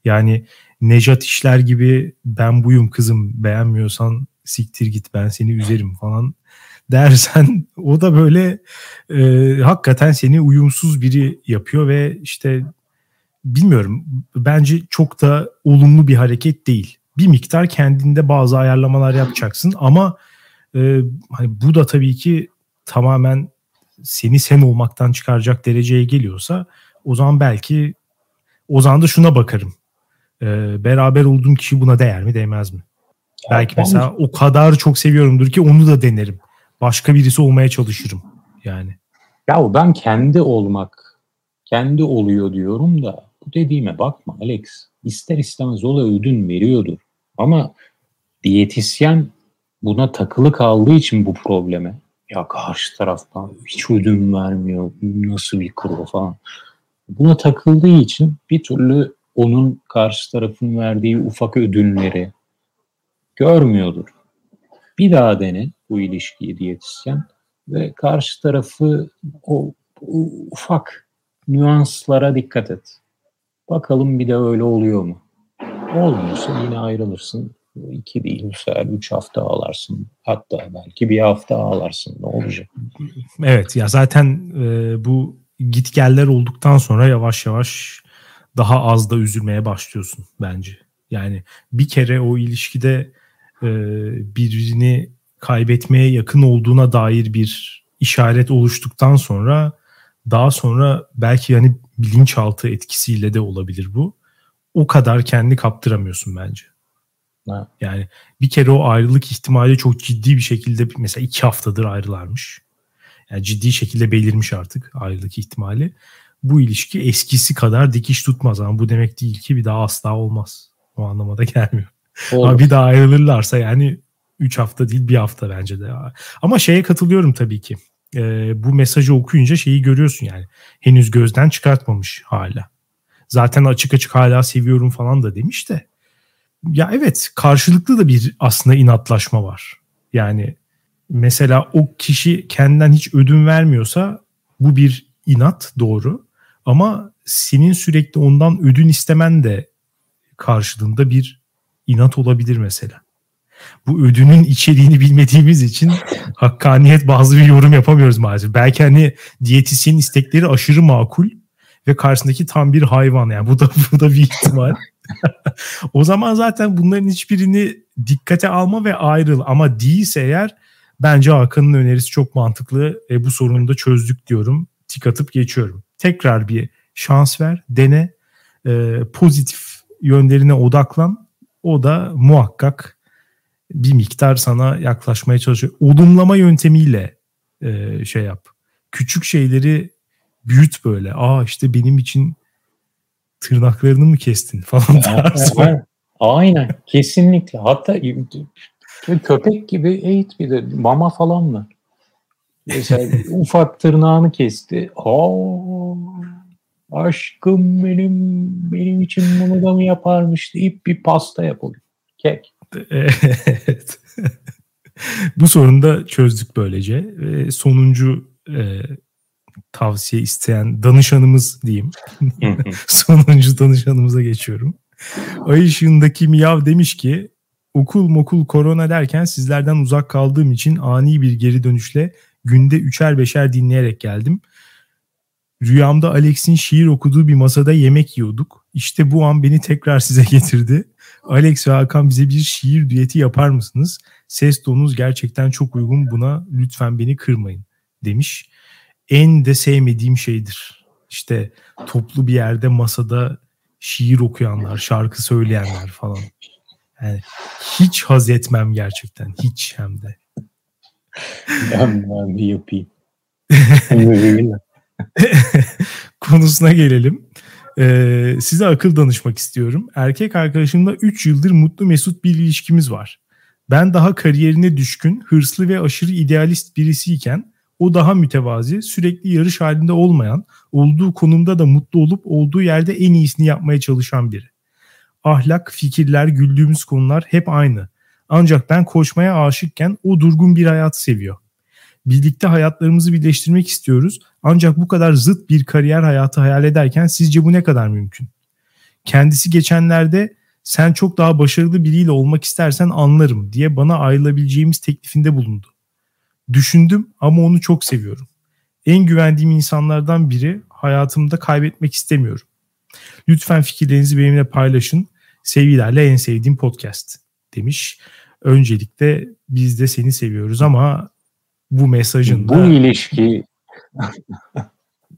Yani Nejat işler gibi ben buyum kızım beğenmiyorsan siktir git ben seni üzerim falan dersen o da böyle e, hakikaten seni uyumsuz biri yapıyor ve işte bilmiyorum bence çok da olumlu bir hareket değil. Bir miktar kendinde bazı ayarlamalar yapacaksın ama e, hani bu da tabii ki tamamen seni sen olmaktan çıkaracak dereceye geliyorsa o zaman belki o zaman da şuna bakarım. E, beraber olduğum kişi buna değer mi değmez mi? Ya belki ben... mesela o kadar çok seviyorumdur ki onu da denerim. Başka birisi olmaya çalışırım yani. Ya ben kendi olmak, kendi oluyor diyorum da bu dediğime bakma Alex. İster istemez o da ödün veriyordur. Ama diyetisyen buna takılı kaldığı için bu probleme ya karşı taraftan hiç ödün vermiyor nasıl bir kuru falan. Buna takıldığı için bir türlü onun karşı tarafın verdiği ufak ödünleri görmüyordur. Bir daha dene bu ilişkiyi diyetisyen ve karşı tarafı o, o ufak nüanslara dikkat et. Bakalım bir de öyle oluyor mu? Olmuyorsa yine ayrılırsın iki değil bu sefer üç hafta ağlarsın. Hatta belki bir hafta ağlarsın. Ne olacak? Evet ya zaten e, bu git geller olduktan sonra yavaş yavaş daha az da üzülmeye başlıyorsun bence. Yani bir kere o ilişkide e, birini kaybetmeye yakın olduğuna dair bir işaret oluştuktan sonra daha sonra belki yani bilinçaltı etkisiyle de olabilir bu. O kadar kendi kaptıramıyorsun bence. Yani bir kere o ayrılık ihtimali çok ciddi bir şekilde mesela iki haftadır ayrılarmış. Yani ciddi şekilde belirmiş artık ayrılık ihtimali. Bu ilişki eskisi kadar dikiş tutmaz ama bu demek değil ki bir daha asla olmaz. O anlamada gelmiyor. Olur. Ama bir daha ayrılırlarsa yani 3 hafta değil bir hafta bence de. Ama şeye katılıyorum tabii ki. Ee, bu mesajı okuyunca şeyi görüyorsun yani. Henüz gözden çıkartmamış hala. Zaten açık açık hala seviyorum falan da demiş de ya evet karşılıklı da bir aslında inatlaşma var. Yani mesela o kişi kendinden hiç ödün vermiyorsa bu bir inat doğru. Ama senin sürekli ondan ödün istemen de karşılığında bir inat olabilir mesela. Bu ödünün içeriğini bilmediğimiz için hakkaniyet bazı bir yorum yapamıyoruz maalesef. Belki hani diyetisyenin istekleri aşırı makul ve karşısındaki tam bir hayvan yani bu da bu da bir ihtimal. o zaman zaten bunların hiçbirini dikkate alma ve ayrıl. Ama değilse eğer bence Hakan'ın önerisi çok mantıklı. E, bu sorunu da çözdük diyorum. Tik atıp geçiyorum. Tekrar bir şans ver, dene. E, pozitif yönlerine odaklan. O da muhakkak bir miktar sana yaklaşmaya çalışıyor. Olumlama yöntemiyle e, şey yap. Küçük şeyleri büyüt böyle. Aa işte benim için tırnaklarını mı kestin falan tarzı. Aynen kesinlikle. Hatta köpek gibi eğit bir de mama falan mı? Mesela ufak tırnağını kesti. Aa, aşkım benim benim için bunu da mı yaparmış deyip bir pasta yapalım. Kek. Evet. Bu sorunu da çözdük böylece. Ve sonuncu e, tavsiye isteyen danışanımız diyeyim. sonuncu danışanımıza geçiyorum. Ay ışığındaki Miyav demiş ki okul mokul korona derken sizlerden uzak kaldığım için ani bir geri dönüşle günde üçer beşer dinleyerek geldim. Rüyamda Alex'in şiir okuduğu bir masada yemek yiyorduk. İşte bu an beni tekrar size getirdi. Alex ve Hakan bize bir şiir düeti yapar mısınız? Ses tonunuz gerçekten çok uygun buna lütfen beni kırmayın demiş. En de sevmediğim şeydir. İşte toplu bir yerde masada şiir okuyanlar, şarkı söyleyenler falan. Yani hiç haz etmem gerçekten. Hiç hem de. Ben, ben bir yapayım. Konusuna gelelim. Ee, size akıl danışmak istiyorum. Erkek arkadaşımla 3 yıldır mutlu mesut bir ilişkimiz var. Ben daha kariyerine düşkün, hırslı ve aşırı idealist birisiyken o daha mütevazi, sürekli yarış halinde olmayan, olduğu konumda da mutlu olup olduğu yerde en iyisini yapmaya çalışan biri. Ahlak, fikirler, güldüğümüz konular hep aynı. Ancak ben koşmaya aşıkken o durgun bir hayatı seviyor. Birlikte hayatlarımızı birleştirmek istiyoruz. Ancak bu kadar zıt bir kariyer hayatı hayal ederken sizce bu ne kadar mümkün? Kendisi geçenlerde sen çok daha başarılı biriyle olmak istersen anlarım diye bana ayrılabileceğimiz teklifinde bulundu. Düşündüm ama onu çok seviyorum. En güvendiğim insanlardan biri hayatımda kaybetmek istemiyorum. Lütfen fikirlerinizi benimle paylaşın. Sevgilerle en sevdiğim podcast demiş. Öncelikle biz de seni seviyoruz ama bu mesajın bu ilişki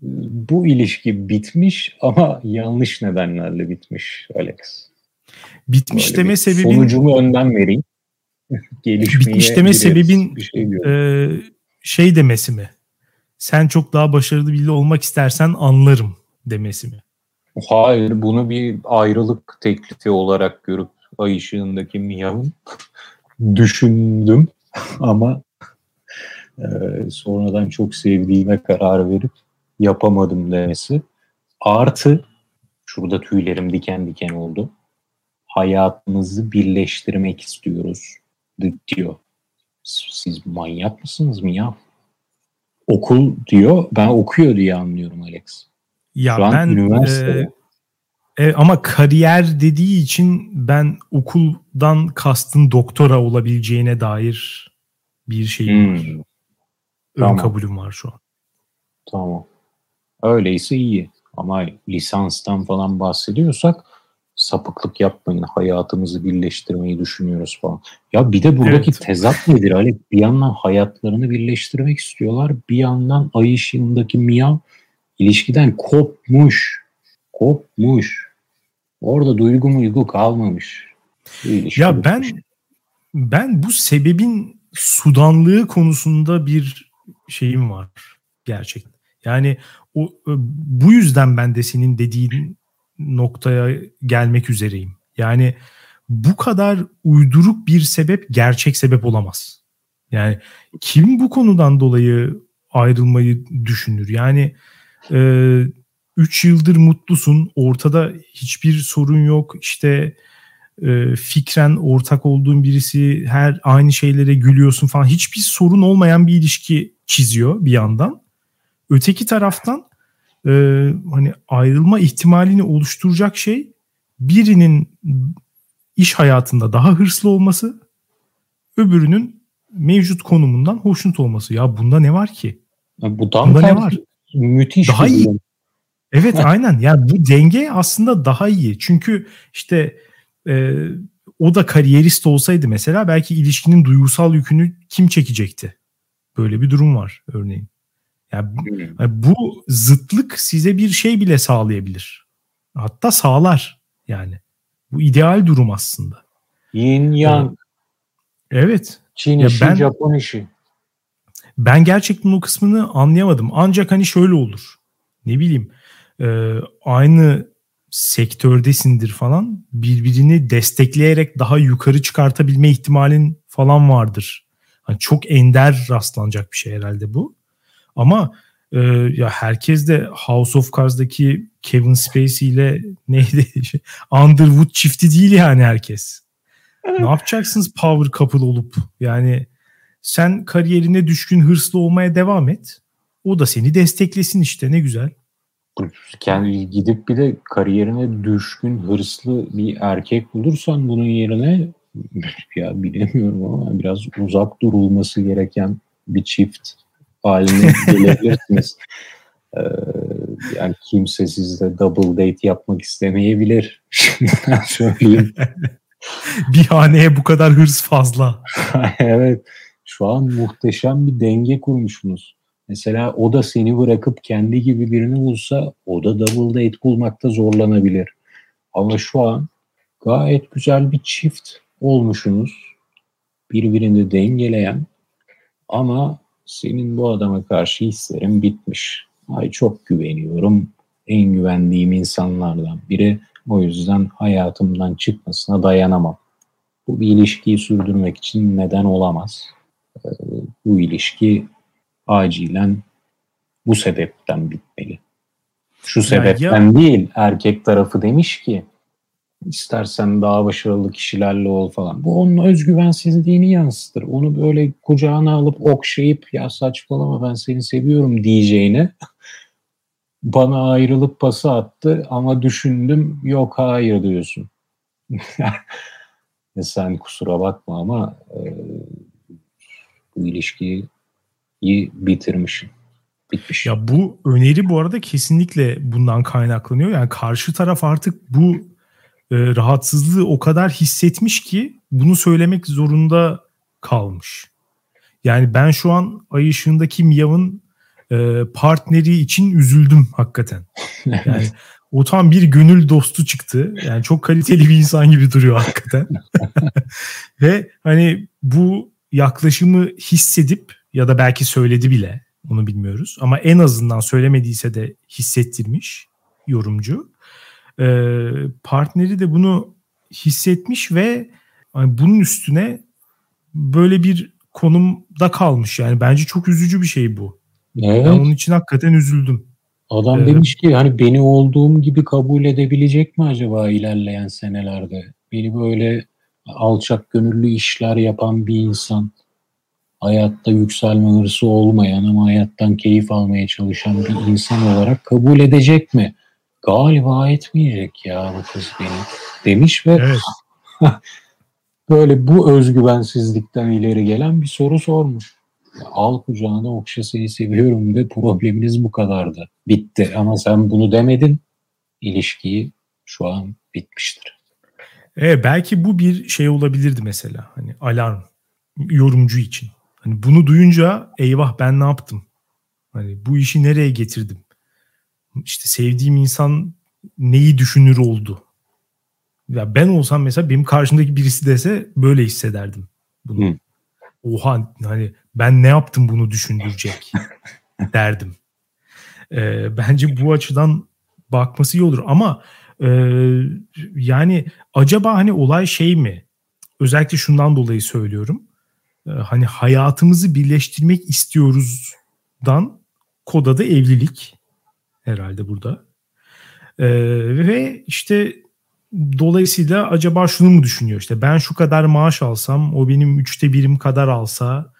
bu ilişki bitmiş ama yanlış nedenlerle bitmiş Alex. Bitmiş Böyle deme sebebin sonucumu önden vereyim. bitmiş deme sebebin şey, e, şey demesi mi? Sen çok daha başarılı biri olmak istersen anlarım demesi mi? Hayır bunu bir ayrılık teklifi olarak görüp ay ışığındaki Miyav'ın düşündüm ama e, sonradan çok sevdiğime karar verip yapamadım demesi. Artı şurada tüylerim diken diken oldu. Hayatımızı birleştirmek istiyoruz diyor. Siz manyak mısınız mı ya? Okul diyor. Ben okuyor diye anlıyorum Alex. Ya Şu ben üniversite. E, e, ama kariyer dediği için ben okuldan kastın doktora olabileceğine dair bir şeyim hmm. var. Ön tamam. kabulüm var şu an. Tamam. Öyleyse iyi. Ama lisanstan falan bahsediyorsak sapıklık yapmayın. Hayatımızı birleştirmeyi düşünüyoruz falan. Ya bir de buradaki evet. tezat nedir Ali? Bir yandan hayatlarını birleştirmek istiyorlar. Bir yandan ay ışığındaki Mia ilişkiden kopmuş. Kopmuş. Orada duygu muygu kalmamış. Ya ben ben bu sebebin sudanlığı konusunda bir şeyim var gerçekten. Yani o bu yüzden ben de senin dediğin noktaya gelmek üzereyim. Yani bu kadar uyduruk bir sebep gerçek sebep olamaz. Yani kim bu konudan dolayı ayrılmayı düşünür? Yani 3 e, yıldır mutlusun, ortada hiçbir sorun yok. İşte e, fikren ortak olduğun birisi, her aynı şeylere gülüyorsun falan. Hiçbir sorun olmayan bir ilişki çiziyor bir yandan. Öteki taraftan e, hani ayrılma ihtimalini oluşturacak şey birinin iş hayatında daha hırslı olması, öbürünün mevcut konumundan hoşnut olması. Ya bunda ne var ki? Ya bu bunda ne var? Müthiş. Daha iyi. Evet aynen. Yani bu denge aslında daha iyi. Çünkü işte e, o da kariyerist olsaydı mesela belki ilişkinin duygusal yükünü kim çekecekti? Böyle bir durum var örneğin. Yani bu, yani bu zıtlık size bir şey bile sağlayabilir. Hatta sağlar yani. Bu ideal durum aslında. Yin yang. Evet. Çin ya işi, ben, Japon işi. Ben gerçekten o kısmını anlayamadım. Ancak hani şöyle olur. Ne bileyim e, aynı sektördesindir falan birbirini destekleyerek daha yukarı çıkartabilme ihtimalin falan vardır. Hani çok ender rastlanacak bir şey herhalde bu. Ama e, ya herkes de House of Cards'daki Kevin Spacey ile neydi? Underwood çifti değil yani herkes. ne yapacaksınız power couple olup? Yani sen kariyerine düşkün hırslı olmaya devam et. O da seni desteklesin işte ne güzel. Kendi gidip bir de kariyerine düşkün hırslı bir erkek bulursan bunun yerine ya bilemiyorum ama biraz uzak durulması gereken bir çift haline gelebilirsiniz. ee, yani kimse sizle double date yapmak istemeyebilir. söyleyeyim. bir haneye bu kadar hırs fazla. evet. Şu an muhteşem bir denge kurmuşsunuz. Mesela o da seni bırakıp kendi gibi birini bulsa o da double date bulmakta zorlanabilir. Ama şu an gayet güzel bir çift olmuşsunuz. Birbirini dengeleyen ama senin bu adama karşı hislerin bitmiş. Ay çok güveniyorum. En güvendiğim insanlardan biri. O yüzden hayatımdan çıkmasına dayanamam. Bu bir ilişkiyi sürdürmek için neden olamaz. Ee, bu ilişki acilen bu sebepten bitmeli. Şu sebepten ya, değil erkek tarafı demiş ki istersen daha başarılı kişilerle ol falan. Bu onun özgüvensizliğini yansıtır. Onu böyle kucağına alıp okşayıp ya saçmalama ben seni seviyorum diyeceğine bana ayrılıp pası attı ama düşündüm yok hayır diyorsun. sen kusura bakma ama e, bu ilişkiyi bitirmişim. Bitmiş. Ya bu öneri bu arada kesinlikle bundan kaynaklanıyor. Yani karşı taraf artık bu e, rahatsızlığı o kadar hissetmiş ki bunu söylemek zorunda kalmış. Yani ben şu an Ay ışığındaki Miyav'ın e, partneri için üzüldüm hakikaten. Yani o tam bir gönül dostu çıktı. Yani çok kaliteli bir insan gibi duruyor hakikaten. Ve hani bu yaklaşımı hissedip ya da belki söyledi bile onu bilmiyoruz. Ama en azından söylemediyse de hissettirmiş yorumcu. Ee, partneri de bunu hissetmiş ve hani bunun üstüne böyle bir konumda kalmış. Yani bence çok üzücü bir şey bu. Evet. Ben onun için hakikaten üzüldüm. Adam ee, demiş ki hani beni olduğum gibi kabul edebilecek mi acaba ilerleyen senelerde? Beni böyle alçak gönüllü işler yapan bir insan hayatta yükselme hırsı olmayan ama hayattan keyif almaya çalışan bir insan olarak kabul edecek mi? Galiba etmeyecek ya bu kız beni demiş ve evet. böyle bu özgüvensizlikten ileri gelen bir soru sormuş. Al kucağına okşa seni seviyorum ve probleminiz bu kadardı. Bitti ama sen bunu demedin. İlişkiyi şu an bitmiştir. Evet, belki bu bir şey olabilirdi mesela. Hani alarm yorumcu için. Hani bunu duyunca eyvah ben ne yaptım? Hani bu işi nereye getirdim? İşte sevdiğim insan neyi düşünür oldu? Ya ben olsam mesela benim karşımdaki birisi dese böyle hissederdim bunu. Hı. Oha hani ben ne yaptım bunu düşündürecek derdim. Ee, bence bu açıdan bakması iyi olur ama e, yani acaba hani olay şey mi? Özellikle şundan dolayı söylüyorum. Ee, hani hayatımızı birleştirmek istiyoruzdan koda da evlilik herhalde burada. Ee, ve işte dolayısıyla acaba şunu mu düşünüyor işte ben şu kadar maaş alsam o benim üçte birim kadar alsa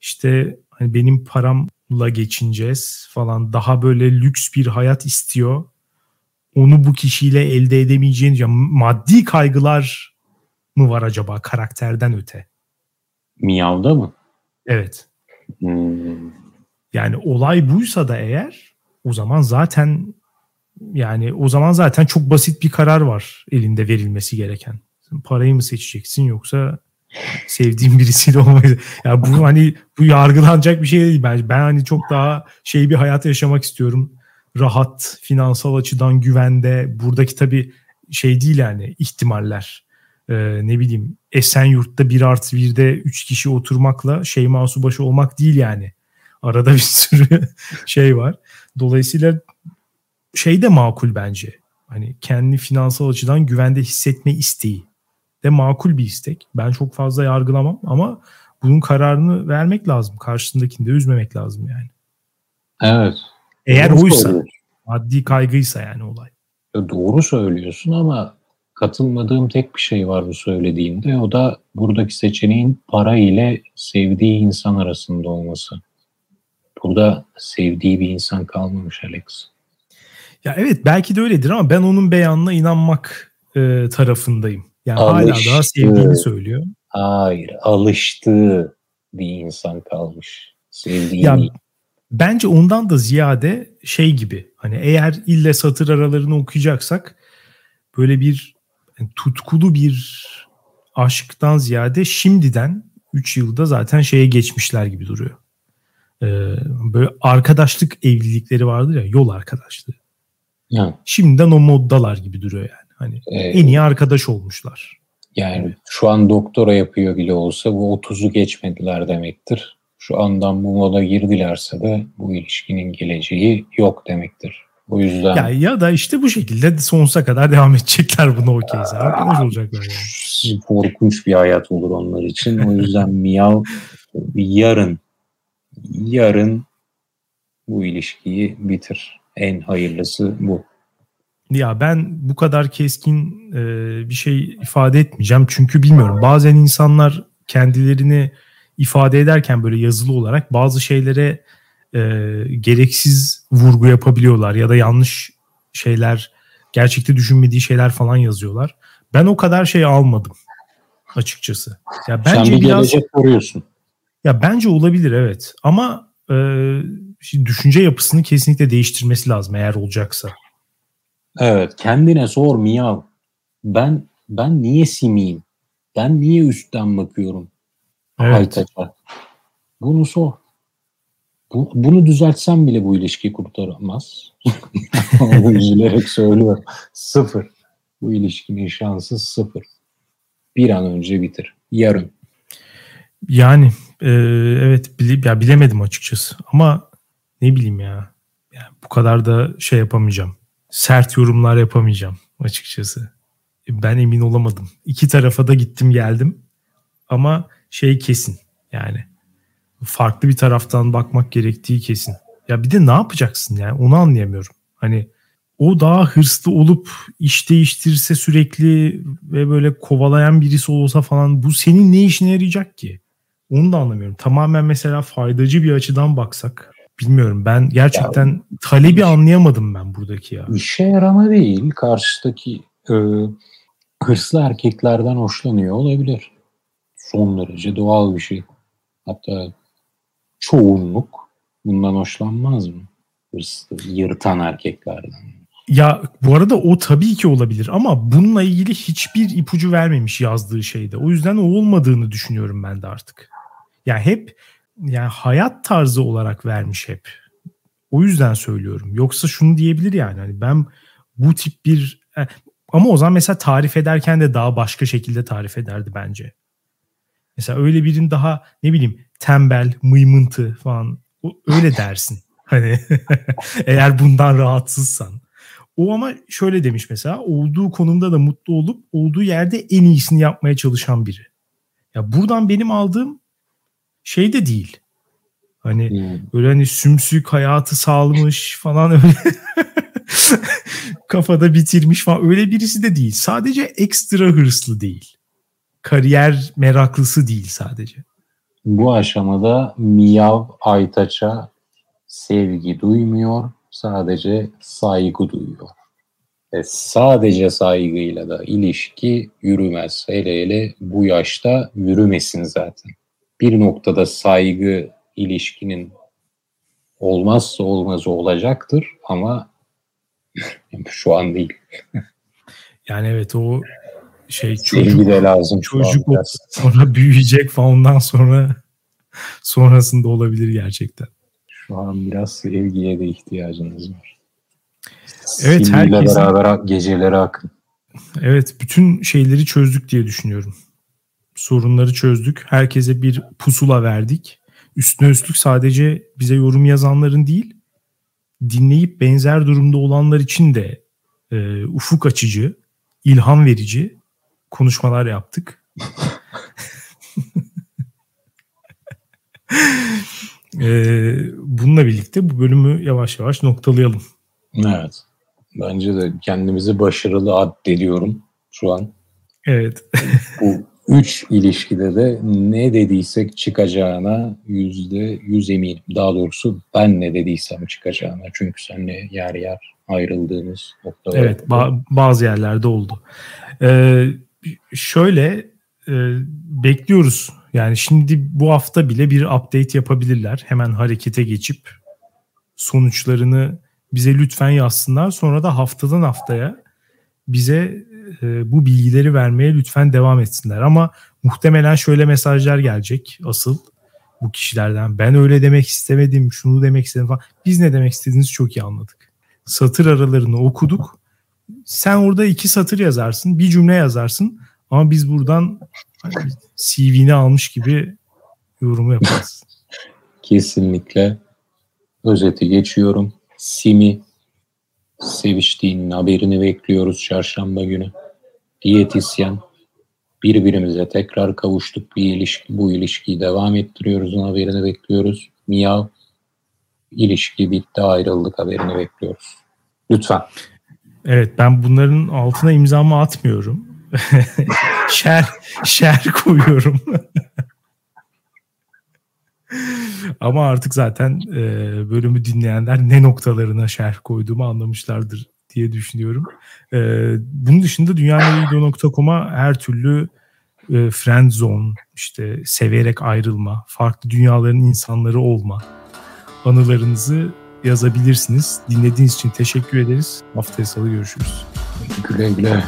işte hani benim paramla geçineceğiz falan daha böyle lüks bir hayat istiyor. Onu bu kişiyle elde edemeyeceğin ya maddi kaygılar mı var acaba karakterden öte? Miyav'da mı? Evet. Hmm. Yani olay buysa da eğer o zaman zaten yani o zaman zaten çok basit bir karar var elinde verilmesi gereken. Parayı mı seçeceksin yoksa sevdiğin birisiyle olmayı. Ya yani bu hani bu yargılanacak bir şey değil bence. Ben hani çok daha şey bir hayat yaşamak istiyorum. Rahat, finansal açıdan güvende. Buradaki tabii şey değil yani ihtimaller e, ne bileyim Esenyurt'ta bir artı birde üç kişi oturmakla şey başı olmak değil yani. Arada bir sürü şey var. Dolayısıyla şey de makul bence. Hani kendi finansal açıdan güvende hissetme isteği de makul bir istek. Ben çok fazla yargılamam ama bunun kararını vermek lazım. Karşısındakini de üzmemek lazım yani. Evet. Eğer Doğru oysa, maddi kaygıysa yani olay. Doğru söylüyorsun ama katılmadığım tek bir şey var bu söylediğinde. O da buradaki seçeneğin para ile sevdiği insan arasında olması. Burada sevdiği bir insan kalmamış Alex. Ya evet belki de öyledir ama ben onun beyanına inanmak e, tarafındayım. Yani Alıştı. hala daha sevdiğini söylüyor. Hayır, alıştığı bir insan kalmış. Sevdiğini. Ya, bence ondan da ziyade şey gibi. Hani eğer ille satır aralarını okuyacaksak böyle bir yani tutkulu bir aşktan ziyade şimdiden 3 yılda zaten şeye geçmişler gibi duruyor. Ee, böyle arkadaşlık evlilikleri vardır ya yol arkadaşlığı. Ya. Şimdiden o moddalar gibi duruyor yani. Hani ee, en iyi arkadaş olmuşlar. Yani şu an doktora yapıyor bile olsa bu 30'u geçmediler demektir. Şu andan bu moda girdilerse de bu ilişkinin geleceği yok demektir. O yüzden... Ya, ya da işte bu şekilde sonsuza kadar devam edecekler bunu okeyse. Arkadaş olacaklar yani. Korkunç bir hayat olur onlar için. O yüzden Miyav yarın yarın bu ilişkiyi bitir. En hayırlısı bu. Ya ben bu kadar keskin e, bir şey ifade etmeyeceğim. Çünkü bilmiyorum bazen insanlar kendilerini ifade ederken böyle yazılı olarak bazı şeylere e, gereksiz vurgu yapabiliyorlar ya da yanlış şeyler gerçekte düşünmediği şeyler falan yazıyorlar. Ben o kadar şey almadım açıkçası. Ya bence Sen bir biraz, gelecek koruyorsun. Ya bence olabilir evet ama e, düşünce yapısını kesinlikle değiştirmesi lazım eğer olacaksa. Evet kendine sor miyav. Ben ben niye simiyim? Ben niye üstten bakıyorum? Evet. Haytaca. Bunu sor. Bu, bunu düzeltsem bile bu ilişkiyi kurtaramaz. Ama üzülerek söylüyor. Sıfır. Bu ilişkinin şansı sıfır. Bir an önce bitir. Yarın. Yani e, evet bile, ya bilemedim açıkçası. Ama ne bileyim ya. Yani bu kadar da şey yapamayacağım sert yorumlar yapamayacağım açıkçası. Ben emin olamadım. İki tarafa da gittim geldim. Ama şey kesin yani farklı bir taraftan bakmak gerektiği kesin. Ya bir de ne yapacaksın yani onu anlayamıyorum. Hani o daha hırslı olup iş değiştirse sürekli ve böyle kovalayan birisi olsa falan bu senin ne işine yarayacak ki? Onu da anlamıyorum. Tamamen mesela faydacı bir açıdan baksak bilmiyorum ben gerçekten ya, talebi anlayamadım ben buradaki ya. İşe yarama değil karşıdaki e, hırslı erkeklerden hoşlanıyor olabilir. Son derece doğal bir şey. Hatta çoğunluk bundan hoşlanmaz mı? Hırslı, yırtan erkeklerden. Ya bu arada o tabii ki olabilir ama bununla ilgili hiçbir ipucu vermemiş yazdığı şeyde. O yüzden o olmadığını düşünüyorum ben de artık. Ya hep yani hayat tarzı olarak vermiş hep. O yüzden söylüyorum. Yoksa şunu diyebilir yani hani ben bu tip bir e, ama o zaman mesela tarif ederken de daha başka şekilde tarif ederdi bence. Mesela öyle birin daha ne bileyim tembel, mıymıntı falan öyle dersin. Hani eğer bundan rahatsızsan. O ama şöyle demiş mesela olduğu konumda da mutlu olup olduğu yerde en iyisini yapmaya çalışan biri. Ya buradan benim aldığım şey de değil. Hani hmm. böyle hani sümsük hayatı salmış falan öyle kafada bitirmiş falan öyle birisi de değil. Sadece ekstra hırslı değil. Kariyer meraklısı değil sadece. Bu aşamada Miyav Aytaç'a sevgi duymuyor, sadece saygı duyuyor. Ve sadece saygıyla da ilişki yürümez. Hele hele bu yaşta yürümesin zaten bir noktada saygı ilişkinin olmazsa olmazı olacaktır ama şu an değil. yani evet o şey çocuk de lazım çocuk sonra büyüyecek falan ondan sonra sonrasında olabilir gerçekten. Şu an biraz sevgiye de ihtiyacınız var. Evet herkesin beraber geceleri akın. Evet bütün şeyleri çözdük diye düşünüyorum sorunları çözdük. Herkese bir pusula verdik. Üstüne üstlük sadece bize yorum yazanların değil, dinleyip benzer durumda olanlar için de e, ufuk açıcı, ilham verici konuşmalar yaptık. e, bununla birlikte bu bölümü yavaş yavaş noktalayalım. Evet. Bence de kendimizi başarılı addediyorum şu an. Evet. bu üç ilişkide de ne dediysek çıkacağına yüzde yüz eminim. Daha doğrusu ben ne dediysem çıkacağına. Çünkü seninle yer yer ayrıldığımız noktalar. Evet ba- bazı yerlerde oldu. Ee, şöyle e, bekliyoruz. Yani şimdi bu hafta bile bir update yapabilirler. Hemen harekete geçip sonuçlarını bize lütfen yazsınlar. Sonra da haftadan haftaya bize e, bu bilgileri vermeye lütfen devam etsinler. Ama muhtemelen şöyle mesajlar gelecek asıl bu kişilerden. Ben öyle demek istemedim, şunu demek istedim falan. Biz ne demek istediğinizi çok iyi anladık. Satır aralarını okuduk. Sen orada iki satır yazarsın, bir cümle yazarsın. Ama biz buradan hani CV'ni almış gibi yorumu yaparız. Kesinlikle. Özeti geçiyorum. Simi seviştiğinin haberini bekliyoruz çarşamba günü. Diyetisyen birbirimize tekrar kavuştuk bir ilişki bu ilişkiyi devam ettiriyoruz haberini bekliyoruz. Miyav ilişki bitti ayrıldık haberini bekliyoruz. Lütfen. Evet ben bunların altına imzamı atmıyorum. şer, şer koyuyorum. Ama artık zaten e, bölümü dinleyenler ne noktalarına şerh koyduğumu anlamışlardır diye düşünüyorum. E, bunun dışında dünyanın.com'a her türlü e, friend zone, işte severek ayrılma, farklı dünyaların insanları olma anılarınızı yazabilirsiniz. Dinlediğiniz için teşekkür ederiz. Haftaya salı görüşürüz. Güle güle.